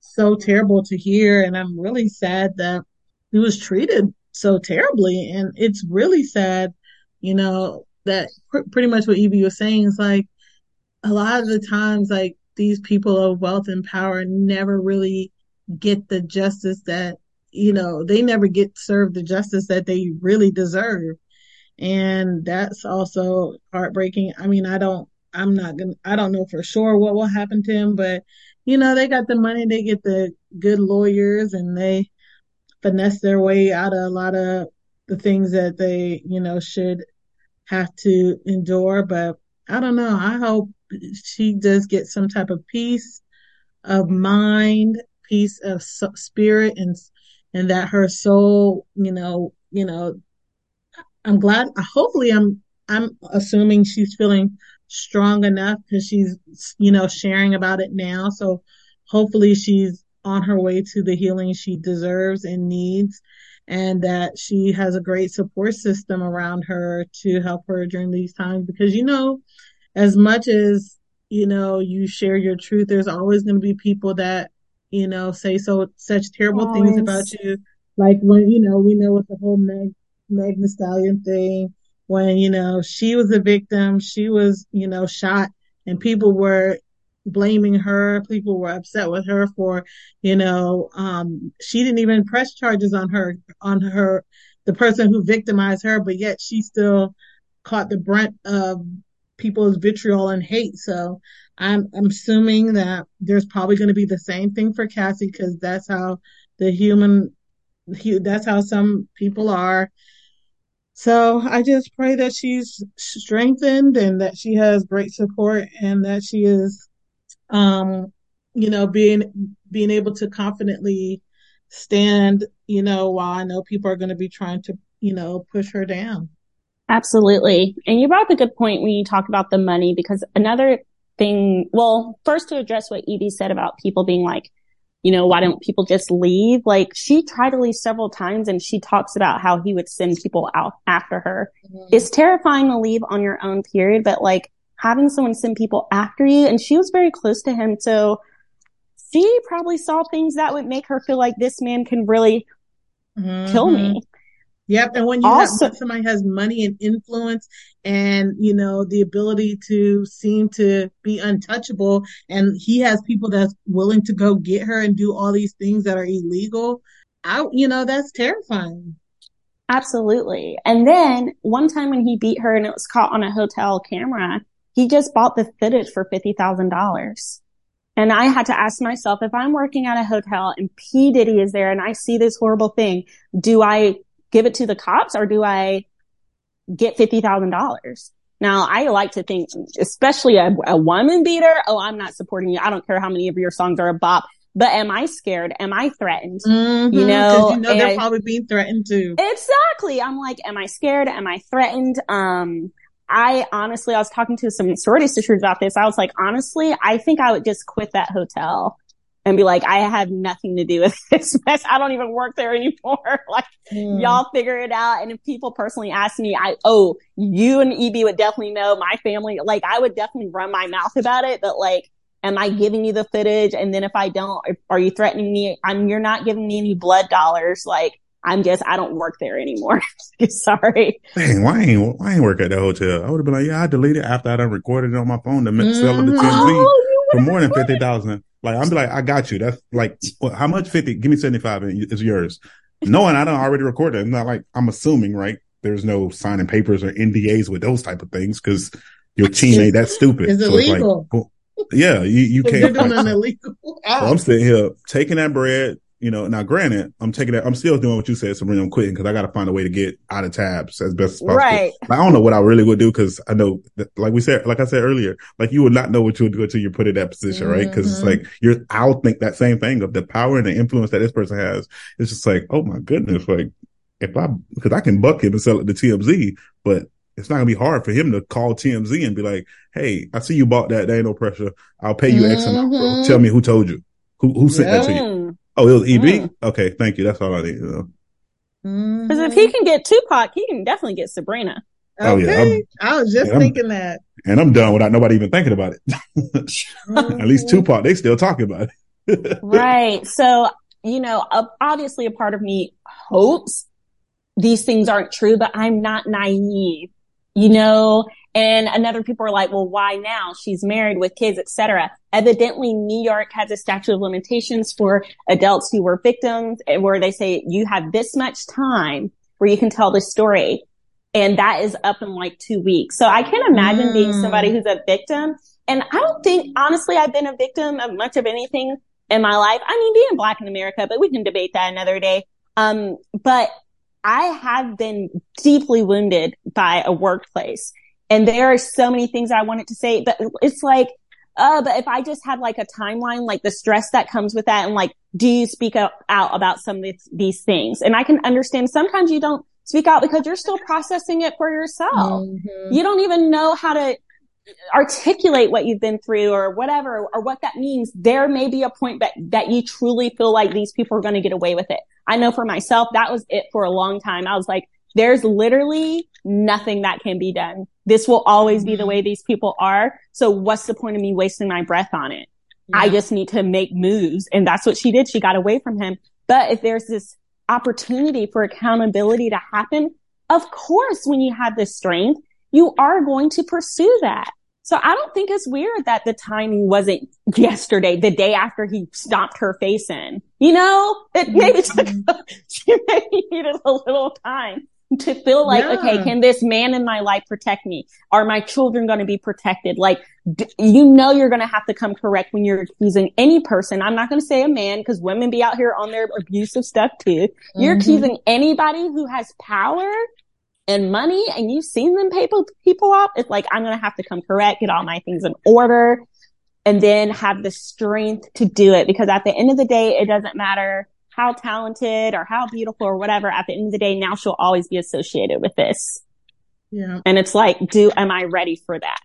Speaker 1: so terrible to hear. And I'm really sad that he was treated so terribly. And it's really sad, you know, that pr- pretty much what Evie was saying is like a lot of the times, like these people of wealth and power never really get the justice that, you know, they never get served the justice that they really deserve. And that's also heartbreaking. I mean, I don't, I'm not gonna, I don't know for sure what will happen to him, but you know, they got the money, they get the good lawyers and they, finesse their way out of a lot of the things that they, you know, should have to endure. But I don't know. I hope she does get some type of peace of mind, peace of spirit, and and that her soul, you know, you know, I'm glad. Hopefully, I'm I'm assuming she's feeling strong enough because she's you know sharing about it now. So hopefully, she's on her way to the healing she deserves and needs and that she has a great support system around her to help her during these times because you know as much as you know you share your truth there's always going to be people that you know say so such terrible always. things about you like when you know we know with the whole meg meg the stallion thing when you know she was a victim she was you know shot and people were blaming her. People were upset with her for, you know, um, she didn't even press charges on her, on her, the person who victimized her, but yet she still caught the brunt of people's vitriol and hate. So I'm, I'm assuming that there's probably going to be the same thing for Cassie because that's how the human, that's how some people are. So I just pray that she's strengthened and that she has great support and that she is um, you know, being being able to confidently stand, you know, while I know people are going to be trying to, you know, push her down.
Speaker 3: Absolutely. And you brought up a good point when you talk about the money because another thing, well, first to address what Evie said about people being like, you know, why don't people just leave? Like she tried to leave several times and she talks about how he would send people out after her. Mm-hmm. It's terrifying to leave on your own period, but like having someone send people after you. And she was very close to him. So she probably saw things that would make her feel like this man can really mm-hmm. kill me.
Speaker 1: Yep. And when you also, have somebody has money and influence and, you know, the ability to seem to be untouchable and he has people that's willing to go get her and do all these things that are illegal, I, you know, that's terrifying.
Speaker 3: Absolutely. And then one time when he beat her and it was caught on a hotel camera, he just bought the footage for $50,000. And I had to ask myself, if I'm working at a hotel and P. Diddy is there and I see this horrible thing, do I give it to the cops or do I get $50,000? Now, I like to think, especially a, a, woman beater, oh, I'm not supporting you. I don't care how many of your songs are a bop. But am I scared? Am I threatened?
Speaker 1: Mm-hmm, you know, you know they're probably being threatened too.
Speaker 3: Exactly. I'm like, am I scared? Am I threatened? Um, I honestly, I was talking to some sorority sisters about this. I was like, honestly, I think I would just quit that hotel and be like, I have nothing to do with this mess. I don't even work there anymore. like, mm. y'all figure it out. And if people personally ask me, I, oh, you and EB would definitely know my family. Like, I would definitely run my mouth about it, but like, am I giving you the footage? And then if I don't, are you threatening me? I'm, you're not giving me any blood dollars. Like, I'm just, I don't work there anymore. Sorry.
Speaker 2: Dang, why ain't, why ain't work at the hotel? I would have been like, yeah, I deleted after I done recorded it on my phone to mm-hmm. sell it to TMZ oh, for more than 50,000. Like, I'm be like, I got you. That's like, how much 50? Give me 75 and it's yours. Knowing I don't already recorded. I'm not like, I'm assuming, right? There's no signing papers or NDAs with those type of things because your team ain't that stupid.
Speaker 1: It's so illegal. It's like,
Speaker 2: well, yeah, you, you can't. You're doing an illegal. So I'm sitting here taking that bread, you know, now granted, I'm taking that, I'm still doing what you said, Sabrina. I'm quitting because I got to find a way to get out of tabs as best as possible. Right. I don't know what I really would do because I know, that, like we said, like I said earlier, like you would not know what you would do until you're put in that position, mm-hmm. right? Because it's like you're, I'll think that same thing of the power and the influence that this person has. It's just like, oh my goodness, like if I, because I can buck him and sell it to TMZ, but it's not gonna be hard for him to call TMZ and be like, "Hey, I see you bought that. There ain't no pressure. I'll pay you mm-hmm. X amount. Bro. Mm-hmm. Tell me who told you. Who who sent yeah. that to you? Oh, it was EB? Mm. Okay, thank you. That's all I need to know.
Speaker 3: Because if he mm-hmm. can get Tupac, he can definitely get Sabrina.
Speaker 1: Okay. Oh yeah, I'm, i was just thinking that.
Speaker 2: And I'm done without nobody even thinking about it. At least mm-hmm. Tupac, they still talking about
Speaker 3: it. right. So, you know, uh, obviously a part of me hopes these things aren't true, but I'm not naive, you know, and another people are like, well, why now? She's married with kids, etc. Evidently, New York has a statute of limitations for adults who were victims where they say you have this much time where you can tell the story. And that is up in like two weeks. So I can't imagine mm. being somebody who's a victim. And I don't think, honestly, I've been a victim of much of anything in my life. I mean, being black in America, but we can debate that another day. Um, but I have been deeply wounded by a workplace and there are so many things I wanted to say, but it's like, uh, but if I just had like a timeline, like the stress that comes with that and like, do you speak out, out about some of these, these things? And I can understand sometimes you don't speak out because you're still processing it for yourself. Mm-hmm. You don't even know how to articulate what you've been through or whatever or what that means. There may be a point that, that you truly feel like these people are going to get away with it. I know for myself, that was it for a long time. I was like, there's literally nothing that can be done. This will always be the mm-hmm. way these people are. So what's the point of me wasting my breath on it? Yeah. I just need to make moves. And that's what she did. She got away from him. But if there's this opportunity for accountability to happen, of course, when you have this strength, you are going to pursue that. So I don't think it's weird that the timing wasn't yesterday, the day after he stomped her face in. You know, it maybe took, mm-hmm. she maybe needed a little time to feel like, yeah. okay, can this man in my life protect me? Are my children going to be protected? Like, d- you know, you're going to have to come correct when you're accusing any person. I'm not going to say a man because women be out here on their abusive stuff too. Mm-hmm. You're accusing anybody who has power and money and you've seen them pay people off. It's like, I'm going to have to come correct, get all my things in order and then have the strength to do it because at the end of the day, it doesn't matter how talented or how beautiful or whatever, at the end of the day, now she'll always be associated with this.
Speaker 1: Yeah.
Speaker 3: And it's like, do, am I ready for that?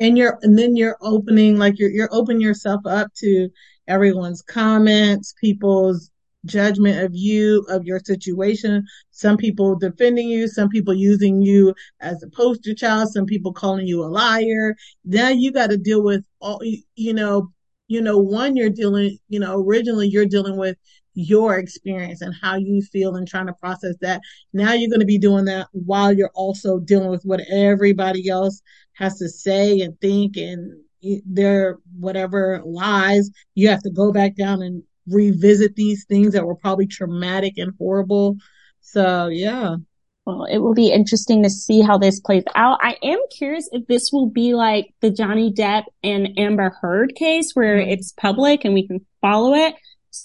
Speaker 1: And you're, and then you're opening, like you're, you're opening yourself up to everyone's comments, people's judgment of you, of your situation. Some people defending you, some people using you as a poster child, some people calling you a liar. Now you got to deal with all, you know, you know, one, you're dealing, you know, originally you're dealing with your experience and how you feel and trying to process that. Now you're going to be doing that while you're also dealing with what everybody else has to say and think and their whatever lies. You have to go back down and revisit these things that were probably traumatic and horrible. So yeah.
Speaker 3: Well, it will be interesting to see how this plays out. I am curious if this will be like the Johnny Depp and Amber Heard case where mm-hmm. it's public and we can follow it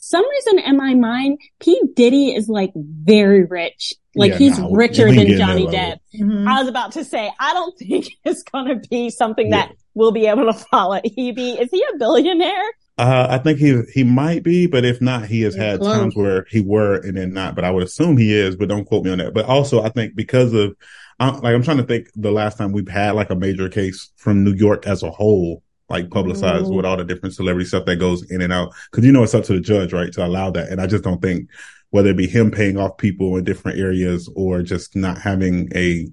Speaker 3: some reason in my mind, P. Diddy is like very rich. Like yeah, he's richer than Johnny Depp. Mm-hmm. I was about to say, I don't think it's going to be something yeah. that we'll be able to follow. He be, is he a billionaire?
Speaker 2: Uh, I think he he might be, but if not, he has had close. times where he were and then not. But I would assume he is, but don't quote me on that. But also, I think because of, I'm, like I'm trying to think the last time we've had like a major case from New York as a whole like publicized mm-hmm. with all the different celebrity stuff that goes in and out. Cause you know, it's up to the judge, right? To allow that. And I just don't think whether it be him paying off people in different areas or just not having a,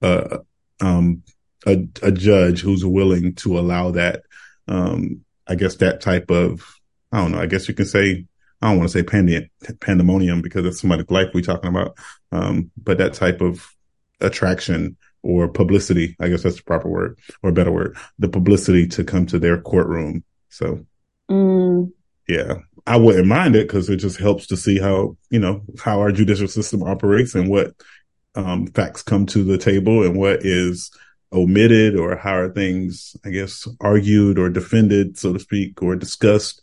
Speaker 2: uh, um, a, a judge who's willing to allow that, um, I guess that type of, I don't know, I guess you can say, I don't want to say pandem- pandemonium because it's somebody's life we're talking about. Um, but that type of attraction or publicity. I guess that's the proper word or a better word, the publicity to come to their courtroom. So,
Speaker 3: mm.
Speaker 2: yeah, I wouldn't mind it because it just helps to see how, you know, how our judicial system operates and what um, facts come to the table and what is omitted or how are things, I guess, argued or defended, so to speak, or discussed.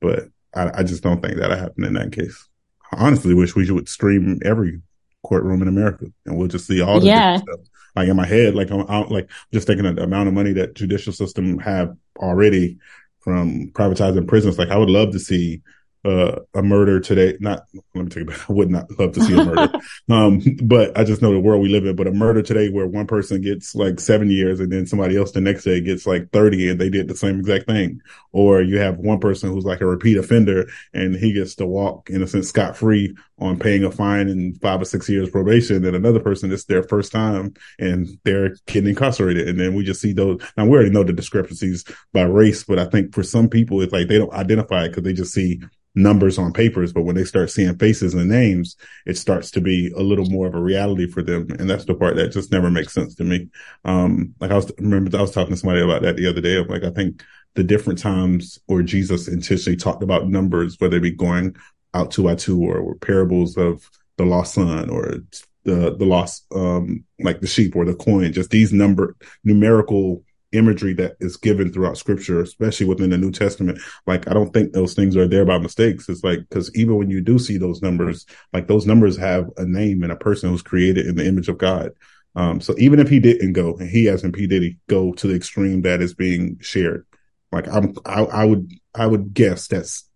Speaker 2: But I, I just don't think that'll happen in that case. I honestly wish we would stream every courtroom in America and we'll just see all the yeah. stuff like in my head, like I'm out, like just thinking of the amount of money that judicial system have already from privatizing prisons. Like I would love to see uh, a murder today. Not, let me take it back. I would not love to see a murder. um, but I just know the world we live in, but a murder today where one person gets like seven years and then somebody else the next day gets like 30 and they did the same exact thing. Or you have one person who's like a repeat offender and he gets to walk in a sense scot free on paying a fine and five or six years probation. And another person, it's their first time and they're getting incarcerated. And then we just see those. Now we already know the discrepancies by race, but I think for some people, it's like they don't identify because they just see numbers on papers, but when they start seeing faces and names, it starts to be a little more of a reality for them. And that's the part that just never makes sense to me. Um, like I was, remember I was talking to somebody about that the other day. I'm like, I think the different times where Jesus intentionally talked about numbers, whether it be going out two by two or, or parables of the lost son or the, the lost, um, like the sheep or the coin, just these number numerical imagery that is given throughout scripture, especially within the New Testament. Like, I don't think those things are there by mistakes. It's like, cause even when you do see those numbers, like those numbers have a name and a person who's created in the image of God. Um, so even if he didn't go, and he as in P Diddy go to the extreme that is being shared, like I'm, I, I would, I would guess that's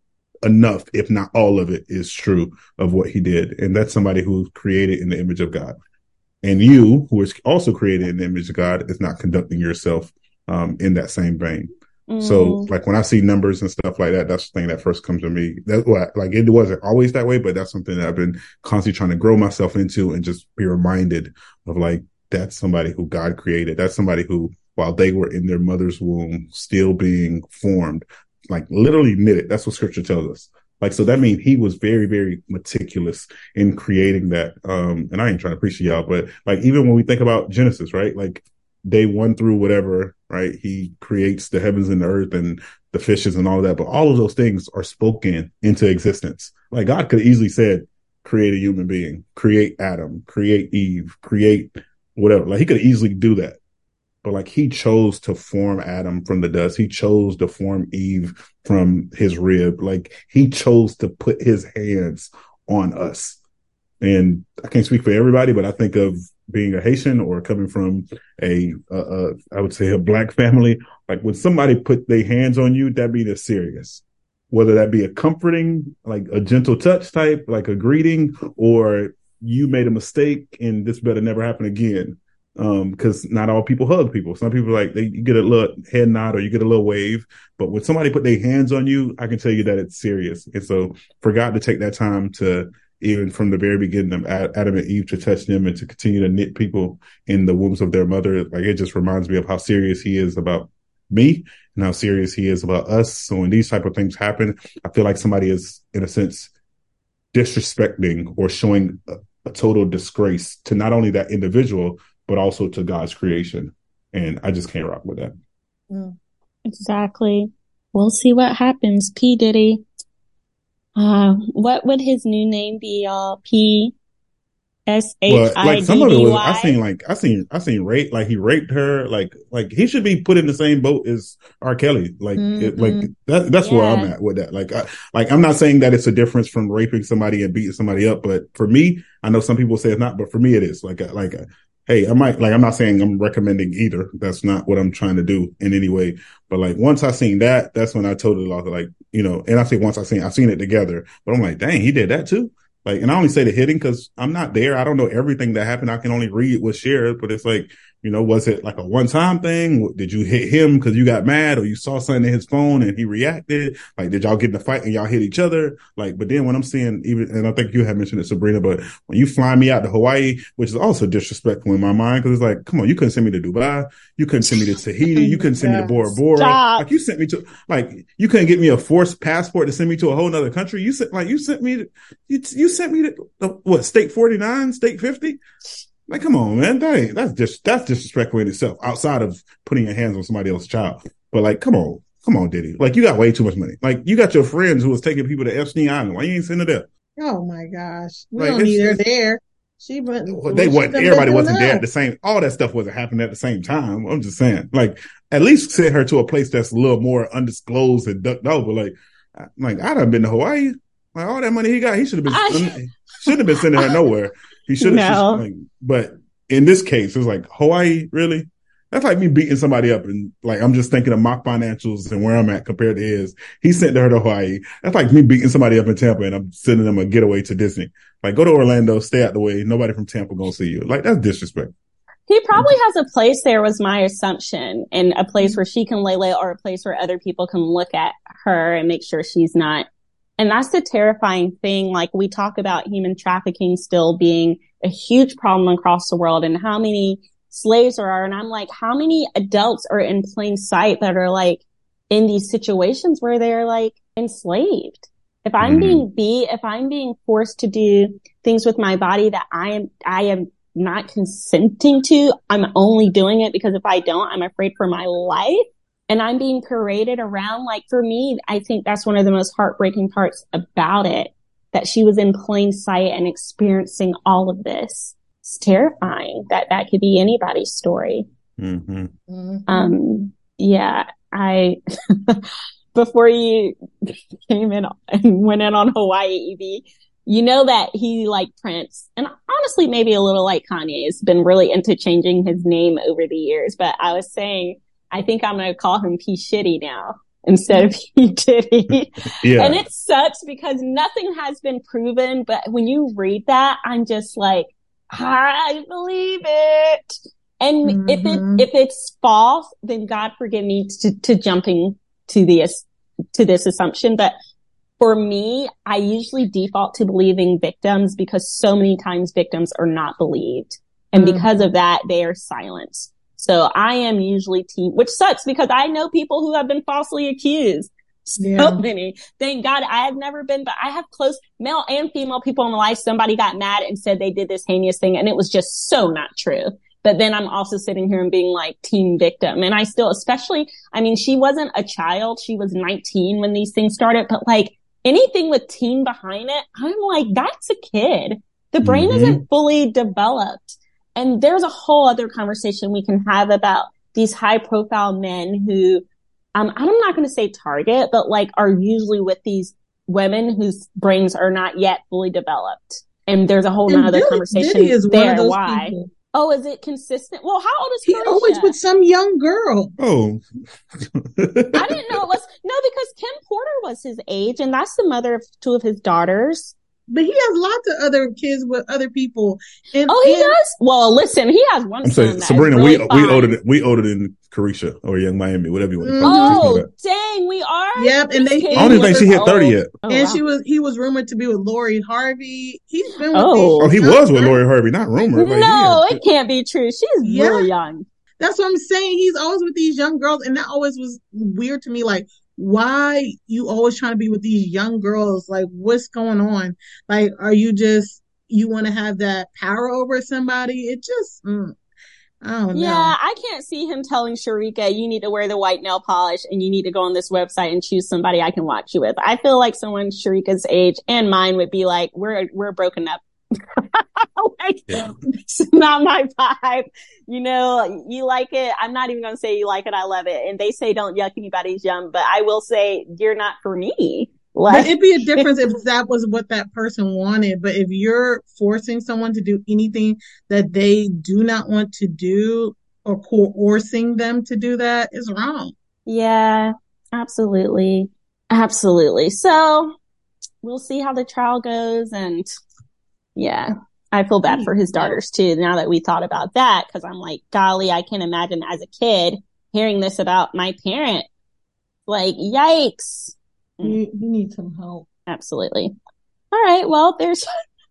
Speaker 2: enough, if not all of it, is true of what he did, and that's somebody who's created in the image of God. And you, who is also created in the image of God, is not conducting yourself um, in that same vein. Mm. So, like when I see numbers and stuff like that, that's the thing that first comes to me. That's what, like, it wasn't always that way, but that's something that I've been constantly trying to grow myself into and just be reminded of, like, that's somebody who God created. That's somebody who, while they were in their mother's womb, still being formed, like literally knit it. That's what scripture tells us. Like, so that means he was very, very meticulous in creating that. Um, and I ain't trying to preach y'all, but like, even when we think about Genesis, right? Like day one through whatever, right? He creates the heavens and the earth and the fishes and all that. But all of those things are spoken into existence. Like God could easily said, create a human being, create Adam, create Eve, create whatever. Like he could easily do that. But like he chose to form Adam from the dust. He chose to form Eve from his rib. Like he chose to put his hands on us. And I can't speak for everybody, but I think of being a Haitian or coming from a, I would say a black family, like when somebody put their hands on you, that be the serious. Whether that be a comforting, like a gentle touch type, like a greeting, or you made a mistake and this better never happen again. Um, cause not all people hug people. Some people like they get a little head nod or you get a little wave, but when somebody put their hands on you, I can tell you that it's serious. And so forgot to take that time to even from the very beginning of Adam and Eve to touch them and to continue to knit people in the wombs of their mother. Like it just reminds me of how serious he is about me and how serious he is about us. So when these type of things happen, I feel like somebody is in a sense disrespecting or showing a, a total disgrace to not only that individual, but also to God's creation. And I just can't rock with that.
Speaker 3: Mm. Exactly. We'll see what happens. P. Diddy uh, what would his new name be, y'all? P S H I D D Y.
Speaker 2: I seen like I seen I seen rape like he raped her like like he should be put in the same boat as R. Kelly like mm-hmm. it, like that that's yeah. where I'm at with that like I, like I'm not saying that it's a difference from raping somebody and beating somebody up but for me I know some people say it's not but for me it is like like hey, I might like I'm not saying I'm recommending either. That's not what I'm trying to do in any way. But like once I seen that, that's when I totally lost it. Like, you know, and I say once I seen I seen it together, but I'm like, dang, he did that too. Like, and I only say the hitting because I'm not there. I don't know everything that happened. I can only read what's shared, but it's like, you know, was it like a one time thing? Did you hit him because you got mad or you saw something in his phone and he reacted? Like, did y'all get in a fight and y'all hit each other? Like, but then when I'm seeing even, and I think you had mentioned it, Sabrina, but when you fly me out to Hawaii, which is also disrespectful in my mind, because it's like, come on, you couldn't send me to Dubai. You couldn't send me to Tahiti. You couldn't send yes. me to Bora Bora. Stop. Like you sent me to, like, you couldn't get me a forced passport to send me to a whole nother country. You sent, like, you sent me to, you, you sent me to, what, state 49, state 50? Like, come on, man. That ain't, that's just, that's disrespectful in itself outside of putting your hands on somebody else's child. But like, come on, come on, Diddy. Like, you got way too much money. Like, you got your friends who was taking people to Epstein Island. Why you ain't sending them?
Speaker 1: Oh my gosh. We like, don't need her there. She
Speaker 2: but they wasn't everybody wasn't there at the same all that stuff wasn't happening at the same time. I'm just saying. Like at least send her to a place that's a little more undisclosed and ducked over. Like like I done been to Hawaii. Like all that money he got, he should have been shouldn't have been sending her nowhere. He should have. No. But in this case, it's like Hawaii. Really, that's like me beating somebody up, and like I'm just thinking of my financials and where I'm at compared to his. He sent her to Hawaii. That's like me beating somebody up in Tampa, and I'm sending them a getaway to Disney. Like, go to Orlando, stay out the way. Nobody from Tampa gonna see you. Like, that's disrespect.
Speaker 3: He probably has a place there, was my assumption, and a place where she can lay low, or a place where other people can look at her and make sure she's not and that's the terrifying thing. Like we talk about human trafficking still being a huge problem across the world and how many slaves there are. And I'm like, how many adults are in plain sight that are like in these situations where they're like enslaved? If I'm mm-hmm. being beat, if I'm being forced to do things with my body that I am, I am not consenting to, I'm only doing it because if I don't, I'm afraid for my life and I'm being paraded around. Like for me, I think that's one of the most heartbreaking parts about it, that she was in plain sight and experiencing all of this. It's terrifying that that could be anybody's story.
Speaker 2: Mm-hmm.
Speaker 3: Mm-hmm. Um, yeah, I, before you came in and went in on Hawaii EB, you know that he like Prince and honestly maybe a little like Kanye has been really into changing his name over the years. But I was saying, I think I'm going to call him P Shitty now instead of P Diddy. yeah. And it sucks because nothing has been proven. But when you read that, I'm just like, I believe it. And mm-hmm. if it, mm-hmm. if it's false, then God forgive me to, to jumping to the, to this assumption. But for me, I usually default to believing victims because so many times victims are not believed. And mm-hmm. because of that, they are silenced. So I am usually team, which sucks because I know people who have been falsely accused. So yeah. many. Thank God I have never been, but I have close male and female people in my life. Somebody got mad and said they did this heinous thing and it was just so not true. But then I'm also sitting here and being like team victim. And I still, especially, I mean, she wasn't a child. She was 19 when these things started, but like anything with teen behind it, I'm like, that's a kid. The brain mm-hmm. isn't fully developed. And there's a whole other conversation we can have about these high profile men who, um, I'm not going to say target, but like are usually with these women whose brains are not yet fully developed. And there's a whole and other Billy, conversation Diddy is there. why? People. Oh, is it consistent? Well, how old is he?
Speaker 1: Always with some young girl.
Speaker 2: Oh,
Speaker 3: I didn't know it was no because Kim Porter was his age, and that's the mother of two of his daughters.
Speaker 1: But he has lots of other kids with other people.
Speaker 3: And, oh, he and, does. Well, listen, he has one. I'm saying,
Speaker 2: Sabrina, really we fine. we older than we older than Caresha or Yung Miami, whatever you want to
Speaker 3: call it. Oh, dang, we are.
Speaker 1: Yep, and they.
Speaker 2: I don't even think she hit thirty yet.
Speaker 1: Oh, and wow. she was. He was rumored to be with Lori Harvey. He's been. With
Speaker 2: oh, oh, he was with Lori Harvey, not rumored.
Speaker 3: No, it can't be true. She's yeah. really young.
Speaker 1: That's what I'm saying. He's always with these young girls, and that always was weird to me. Like, why you always trying to be with these young girls? Like, what's going on? Like, are you just you want to have that power over somebody? It just, mm, I don't
Speaker 3: know. Yeah, I can't see him telling Sharika, you need to wear the white nail polish and you need to go on this website and choose somebody I can watch you with. I feel like someone Sharika's age and mine would be like, we're we're broken up. like, yeah. it's not my vibe. You know, you like it. I'm not even going to say you like it. I love it. And they say don't yuck anybody's yum, but I will say you're not for me.
Speaker 1: Like, but it'd be a difference if that was what that person wanted. But if you're forcing someone to do anything that they do not want to do or coercing them to do that is wrong.
Speaker 3: Yeah, absolutely. Absolutely. So we'll see how the trial goes. And yeah, I feel bad for his daughters too. Now that we thought about that, cause I'm like, golly, I can imagine as a kid hearing this about my parent. Like, yikes.
Speaker 1: You, you need some help.
Speaker 3: Absolutely. All right. Well, there's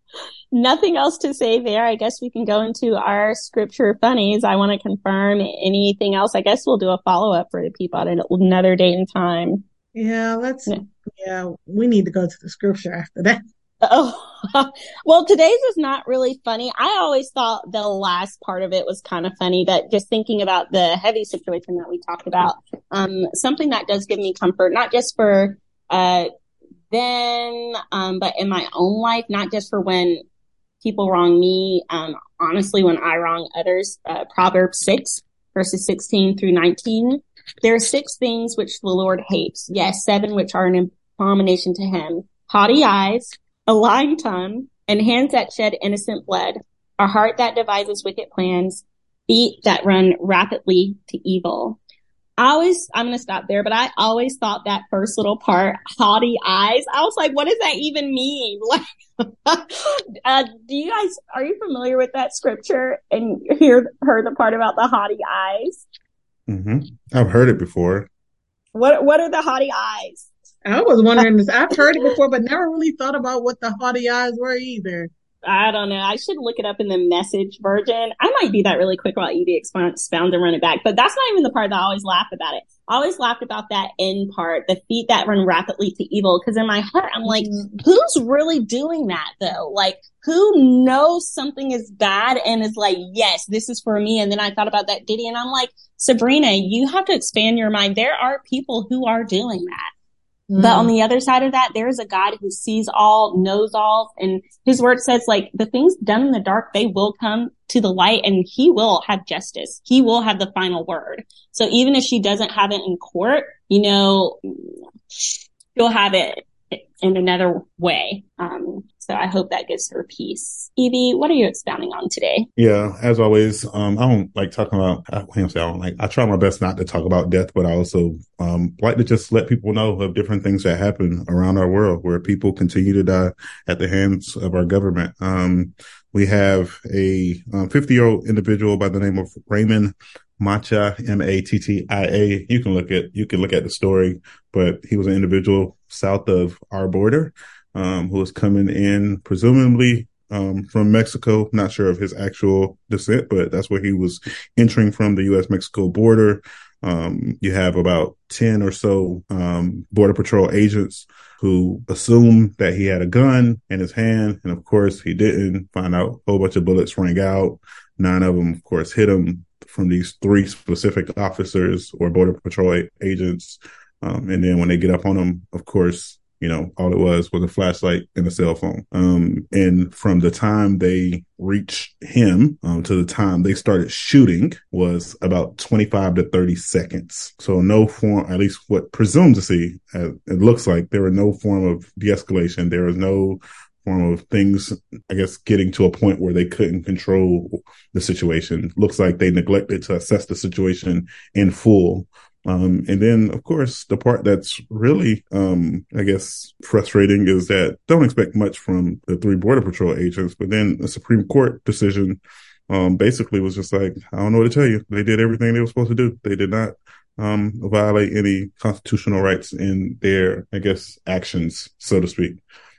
Speaker 3: nothing else to say there. I guess we can go into our scripture funnies. I want to confirm anything else. I guess we'll do a follow up for the people at another date and time.
Speaker 1: Yeah, let's, yeah. yeah, we need to go to the scripture after that.
Speaker 3: Oh, well, today's is not really funny. I always thought the last part of it was kind of funny, but just thinking about the heavy situation that we talked about, um, something that does give me comfort, not just for, uh, then, um, but in my own life, not just for when people wrong me, um, honestly, when I wrong others, uh, Proverbs 6 verses 16 through 19. There are six things which the Lord hates. Yes, seven which are an abomination to him. Haughty eyes, a lying tongue, and hands that shed innocent blood, a heart that devises wicked plans, feet that run rapidly to evil. I always, I'm going to stop there, but I always thought that first little part, haughty eyes, I was like, what does that even mean? Like, uh, do you guys, are you familiar with that scripture and hear, heard the part about the haughty eyes?
Speaker 2: Mm-hmm. I've heard it before.
Speaker 3: What, what are the haughty eyes?
Speaker 1: I was wondering this. I've heard it before, but never really thought about what the haughty eyes were either.
Speaker 3: I don't know. I should look it up in the message version. I might do that really quick while Evie expounds and run it back. But that's not even the part that I always laugh about it. I always laughed about that end part, the feet that run rapidly to evil. Cause in my heart, I'm like, mm-hmm. who's really doing that though? Like, who knows something is bad and is like, yes, this is for me. And then I thought about that Diddy and I'm like, Sabrina, you have to expand your mind. There are people who are doing that Mm. But on the other side of that, there is a God who sees all, knows all, and his word says like the things done in the dark, they will come to the light and he will have justice. He will have the final word. So even if she doesn't have it in court, you know, she'll have it in another way. Um, so I hope that gives her peace. Evie, what are you expounding on today?
Speaker 2: Yeah, as always, um, I don't like talking about, I I don't like, I try my best not to talk about death, but I also, um, like to just let people know of different things that happen around our world where people continue to die at the hands of our government. Um, we have a 50 um, year old individual by the name of Raymond Mattia, M-A-T-T-I-A. You can look at, you can look at the story, but he was an individual south of our border, um, who was coming in presumably, um, from Mexico. Not sure of his actual descent, but that's where he was entering from the U.S. Mexico border. Um, you have about 10 or so, um, border patrol agents who assumed that he had a gun in his hand. And of course he didn't find out a whole bunch of bullets rang out. Nine of them, of course, hit him from these three specific officers or border patrol agents. Um, and then when they get up on him, of course, you know, all it was was a flashlight and a cell phone. Um, and from the time they reached him um, to the time they started shooting was about 25 to 30 seconds. So no form, at least what presumed to see, uh, it looks like there were no form of de-escalation. There was no form of things, I guess, getting to a point where they couldn't control the situation. Looks like they neglected to assess the situation in full. Um, and then, of course, the part that's really, um, I guess, frustrating is that don't expect much from the three border patrol agents, but then the Supreme Court decision, um, basically was just like, I don't know what to tell you. They did everything they were supposed to do. They did not, um, violate any constitutional rights in their, I guess, actions, so to speak.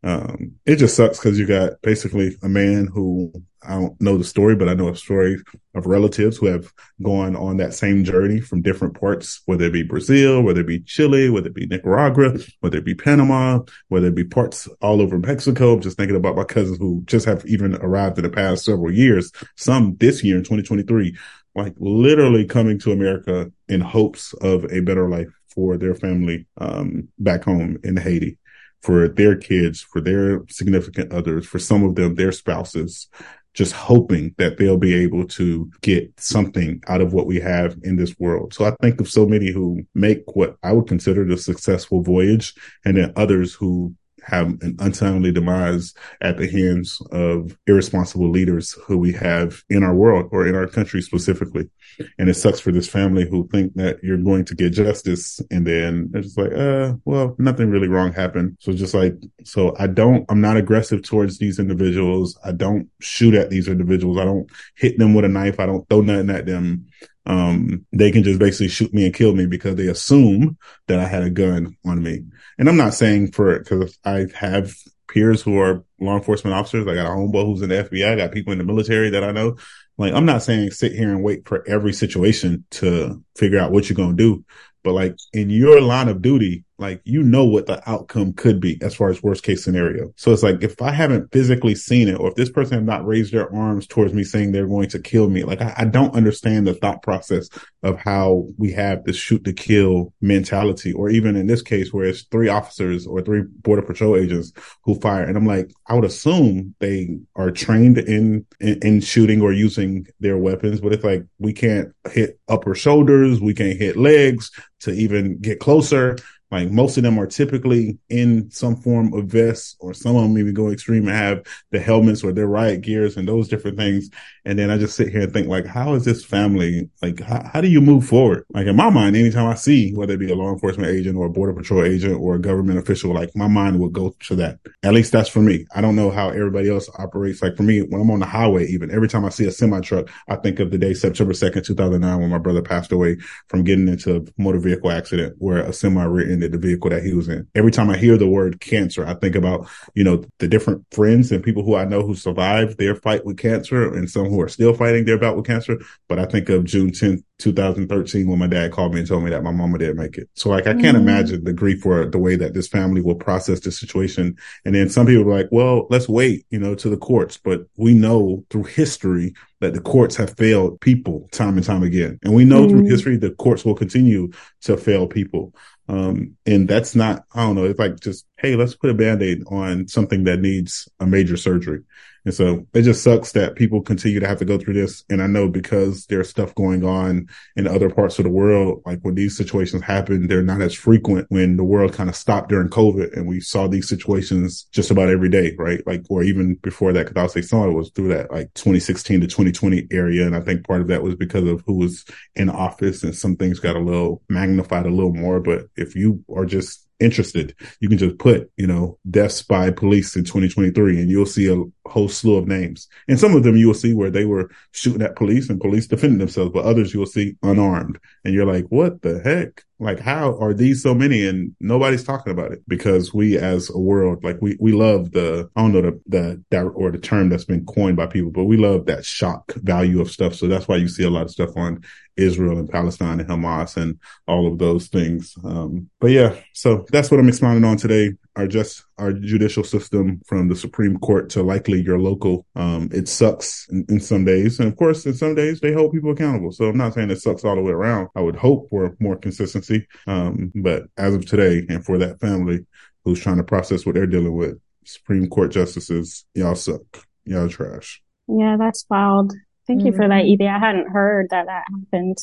Speaker 2: Um, it just sucks because you got basically a man who I don't know the story, but I know a story of relatives who have gone on that same journey from different parts, whether it be Brazil, whether it be Chile, whether it be Nicaragua, whether it be Panama, whether it be parts all over Mexico. I'm just thinking about my cousins who just have even arrived in the past several years, some this year in 2023, like literally coming to America in hopes of a better life for their family, um, back home in Haiti for their kids, for their significant others, for some of them, their spouses, just hoping that they'll be able to get something out of what we have in this world. So I think of so many who make what I would consider the successful voyage and then others who have an untimely demise at the hands of irresponsible leaders who we have in our world or in our country specifically. And it sucks for this family who think that you're going to get justice. And then it's just like, uh, well, nothing really wrong happened. So just like, so I don't, I'm not aggressive towards these individuals. I don't shoot at these individuals. I don't hit them with a knife. I don't throw nothing at them um, they can just basically shoot me and kill me because they assume that I had a gun on me. And I'm not saying for it because I have peers who are law enforcement officers. I got a homeboy who's in the FBI. I got people in the military that I know. Like, I'm not saying sit here and wait for every situation to figure out what you're going to do. But like in your line of duty, like you know what the outcome could be as far as worst case scenario. So it's like if I haven't physically seen it, or if this person has not raised their arms towards me saying they're going to kill me, like I, I don't understand the thought process of how we have this shoot to kill mentality, or even in this case where it's three officers or three border patrol agents who fire. And I'm like, I would assume they are trained in, in, in shooting or using their weapons, but it's like we can't hit upper shoulders, we can't hit legs to even get closer. Like most of them are typically in some form of vest, or some of them even go extreme and have the helmets or their riot gears and those different things. And then I just sit here and think, like, how is this family? Like, how, how do you move forward? Like in my mind, anytime I see whether it be a law enforcement agent or a border patrol agent or a government official, like my mind will go to that. At least that's for me. I don't know how everybody else operates. Like for me, when I'm on the highway, even every time I see a semi truck, I think of the day September 2nd, 2009, when my brother passed away from getting into a motor vehicle accident where a semi the vehicle that he was in. Every time I hear the word cancer, I think about, you know, the different friends and people who I know who survived their fight with cancer and some who are still fighting their bout with cancer. But I think of June 10th, 2013 when my dad called me and told me that my mama didn't make it. So like I can't mm. imagine the grief for the way that this family will process the situation. And then some people are like, well, let's wait, you know, to the courts. But we know through history that the courts have failed people time and time again. And we know mm. through history the courts will continue to fail people. Um, and that's not, I don't know, it's like just, hey, let's put a band-aid on something that needs a major surgery. And so it just sucks that people continue to have to go through this. And I know because there's stuff going on in other parts of the world, like when these situations happen, they're not as frequent when the world kind of stopped during COVID and we saw these situations just about every day, right? Like, or even before that, cause I'll say some of it was through that like 2016 to 2020 area. And I think part of that was because of who was in office and some things got a little magnified a little more. But if you are just interested, you can just put, you know, deaths by police in 2023 and you'll see a whole slew of names. And some of them you will see where they were shooting at police and police defending themselves, but others you will see unarmed. And you're like, what the heck? Like, how are these so many? And nobody's talking about it because we as a world, like we, we love the, I don't know the, the, that or the term that's been coined by people, but we love that shock value of stuff. So that's why you see a lot of stuff on Israel and Palestine and Hamas and all of those things. Um, but yeah, so that's what I'm expounding on today. Our just our judicial system from the Supreme Court to likely your local. Um, it sucks in, in, some days, and of course, in some days they hold people accountable. So I'm not saying it sucks all the way around. I would hope for more consistency, um, but as of today, and for that family who's trying to process what they're dealing with, Supreme Court justices, y'all suck. Y'all trash.
Speaker 3: Yeah, that's wild. Thank mm-hmm. you for that, mm-hmm. EB. I hadn't heard that that happened.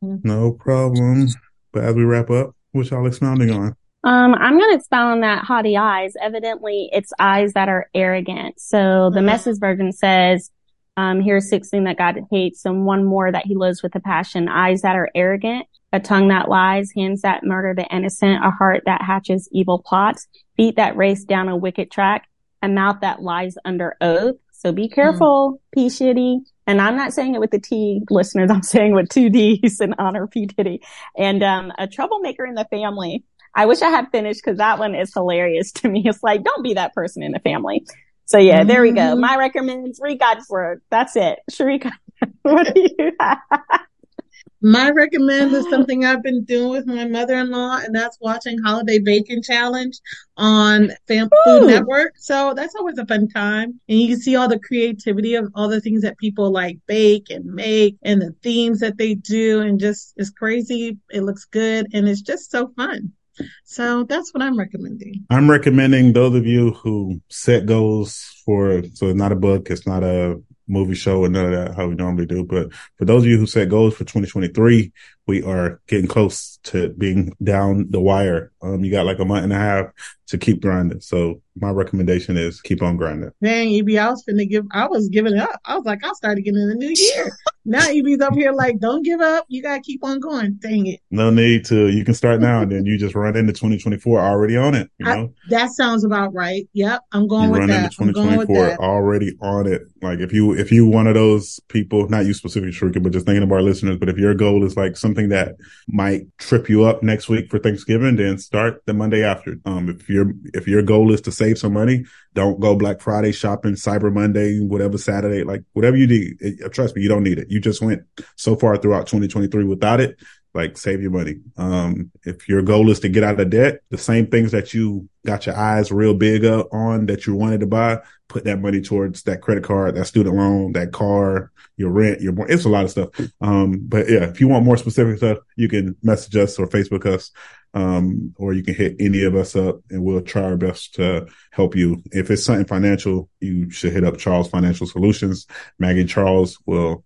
Speaker 2: No problem. But as we wrap up, what y'all expounding on?
Speaker 3: Um, I'm going to expound on that haughty eyes. Evidently, it's eyes that are arrogant. So the mm-hmm. message version says, um, here's 16 that God hates and one more that he loves with a passion. Eyes that are arrogant, a tongue that lies, hands that murder the innocent, a heart that hatches evil plots, feet that race down a wicked track, a mouth that lies under oath, so be careful, mm. P Shitty. And I'm not saying it with the T listeners. I'm saying with two D's and honor P Diddy and, um, a troublemaker in the family. I wish I had finished because that one is hilarious to me. It's like, don't be that person in the family. So yeah, there we go. Mm-hmm. My recommends read God's word. That's it. Sharika, what do you have?
Speaker 1: My recommend is something I've been doing with my mother-in-law, and that's watching Holiday Baking Challenge on Fam Food Network. So that's always a fun time, and you can see all the creativity of all the things that people like bake and make, and the themes that they do, and just it's crazy. It looks good, and it's just so fun. So that's what I'm recommending.
Speaker 2: I'm recommending those of you who set goals for, so it's not a book, it's not a movie show and none of that, how we normally do. But for those of you who set goals for 2023, we are getting close to being down the wire. Um, you got like a month and a half to keep grinding. So my recommendation is keep on grinding.
Speaker 1: Dang, EB, I was finna give, I was giving up. I was like, I'll start again in the new year. now EB's up here like, don't give up. You gotta keep on going. Dang it.
Speaker 2: No need to. You can start now and then you just run into 2024 already on it. You know? I,
Speaker 1: that sounds about right. Yep. I'm going you with run that. Into 2024
Speaker 2: already on it. Like if you, if you one of those people, not you specifically, Sharika, but just thinking of our listeners, but if your goal is like something that might trip you up next week for Thanksgiving, then start the Monday after. Um, if your, if your goal is to save some money, don't go Black Friday shopping, Cyber Monday, whatever Saturday, like whatever you need. It, trust me, you don't need it. You just went so far throughout 2023 without it. Like save your money. Um, if your goal is to get out of debt, the same things that you got your eyes real big up on that you wanted to buy, put that money towards that credit card, that student loan, that car, your rent, your, it's a lot of stuff. Um, but yeah, if you want more specific stuff, you can message us or Facebook us um, or you can hit any of us up and we'll try our best to help you. If it's something financial, you should hit up Charles Financial Solutions. Maggie Charles will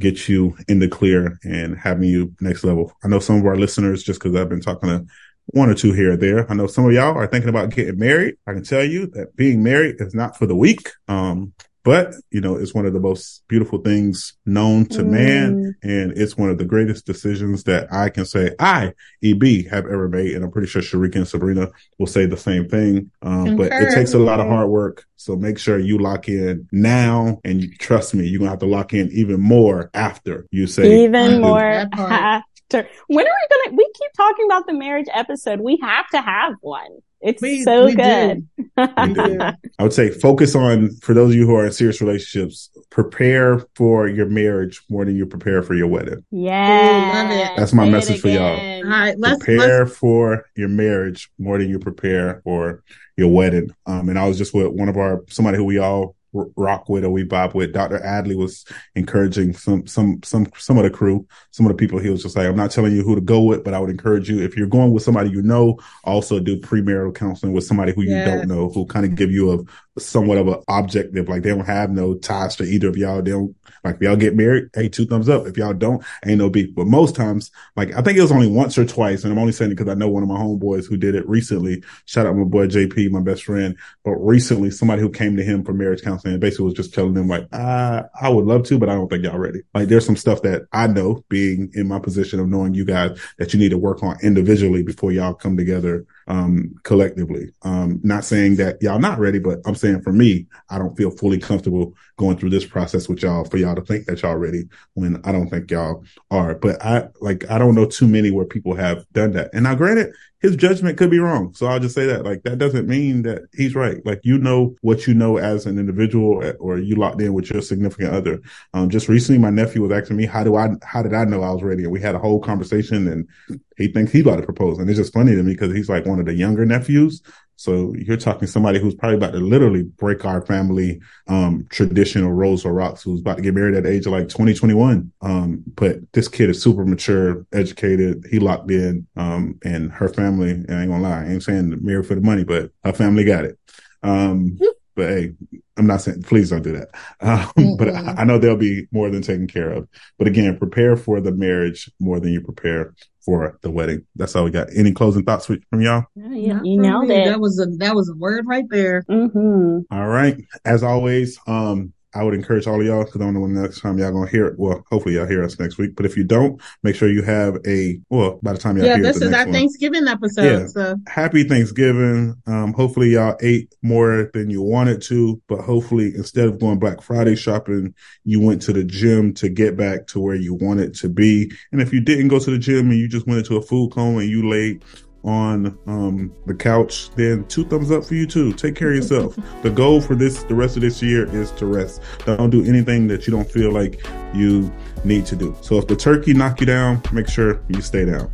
Speaker 2: get you in the clear and having you next level. I know some of our listeners, just because I've been talking to one or two here or there. I know some of y'all are thinking about getting married. I can tell you that being married is not for the weak. Um, but you know, it's one of the most beautiful things known to mm. man. And it's one of the greatest decisions that I can say I, EB, have ever made. And I'm pretty sure Sharika and Sabrina will say the same thing. Um, but it takes a lot of hard work. So make sure you lock in now and you, trust me, you're going to have to lock in even more after you say
Speaker 3: even more after. When are we going to, we keep talking about the marriage episode. We have to have one. It's we, so we good.
Speaker 2: I would say focus on, for those of you who are in serious relationships, prepare for your marriage more than you prepare for your wedding.
Speaker 3: Yeah.
Speaker 2: That's my Say message for y'all. All right. Let's, prepare let's... for your marriage more than you prepare for your wedding. Um, and I was just with one of our, somebody who we all rock with or we bob with. Dr. Adley was encouraging some some some some of the crew, some of the people. He was just like, I'm not telling you who to go with, but I would encourage you if you're going with somebody you know, also do premarital counseling with somebody who yes. you don't know, who kind of give you a somewhat of an objective. Like they don't have no ties to either of y'all. They don't like if y'all get married, hey, two thumbs up. If y'all don't, ain't no beef. But most times, like I think it was only once or twice, and I'm only saying it because I know one of my homeboys who did it recently. Shout out my boy JP, my best friend. But recently, somebody who came to him for marriage counseling and basically was just telling them like, I, I would love to, but I don't think y'all ready. Like there's some stuff that I know being in my position of knowing you guys that you need to work on individually before y'all come together um, collectively. Um, not saying that y'all not ready, but I'm saying for me, I don't feel fully comfortable going through this process with y'all for y'all to think that y'all ready when I don't think y'all are. But I like I don't know too many where people have done that. And now granted, his judgment could be wrong. So I'll just say that like that doesn't mean that he's right. Like you know what you know as an individual or you locked in with your significant other. Um, just recently my nephew was asking me, how do I, how did I know I was ready? And we had a whole conversation and he thinks he's about to propose. And it's just funny to me because he's like one of the younger nephews. So you're talking somebody who's probably about to literally break our family, um, traditional roles or rocks who's about to get married at the age of like 20, 21. Um, but this kid is super mature, educated. He locked in, um, and her family, and I ain't gonna lie, I ain't saying married for the money, but her family got it. Um, but hey, I'm not saying please don't do that. Um, but I, I, know they'll be more than taken care of. But again, prepare for the marriage more than you prepare for the wedding. That's all we got. Any closing thoughts from y'all?
Speaker 3: Yeah, you nailed it.
Speaker 4: That was a that was a word right there.
Speaker 3: Mm-hmm.
Speaker 2: All right. As always, um, I would encourage all of y'all because I don't know when the next time y'all gonna hear it. Well, hopefully y'all hear us next week. But if you don't, make sure you have a well by the time y'all
Speaker 1: yeah,
Speaker 2: hear
Speaker 1: this is our
Speaker 2: one.
Speaker 1: Thanksgiving episode. Yeah. So
Speaker 2: happy Thanksgiving. Um, hopefully y'all ate more than you wanted to, but hopefully instead of going Black Friday shopping, you went to the gym to get back to where you wanted to be. And if you didn't go to the gym and you just went into a food coma and you laid on um, the couch, then two thumbs up for you too. Take care of yourself. the goal for this, the rest of this year is to rest. Don't do anything that you don't feel like you need to do. So if the turkey knock you down, make sure you stay down.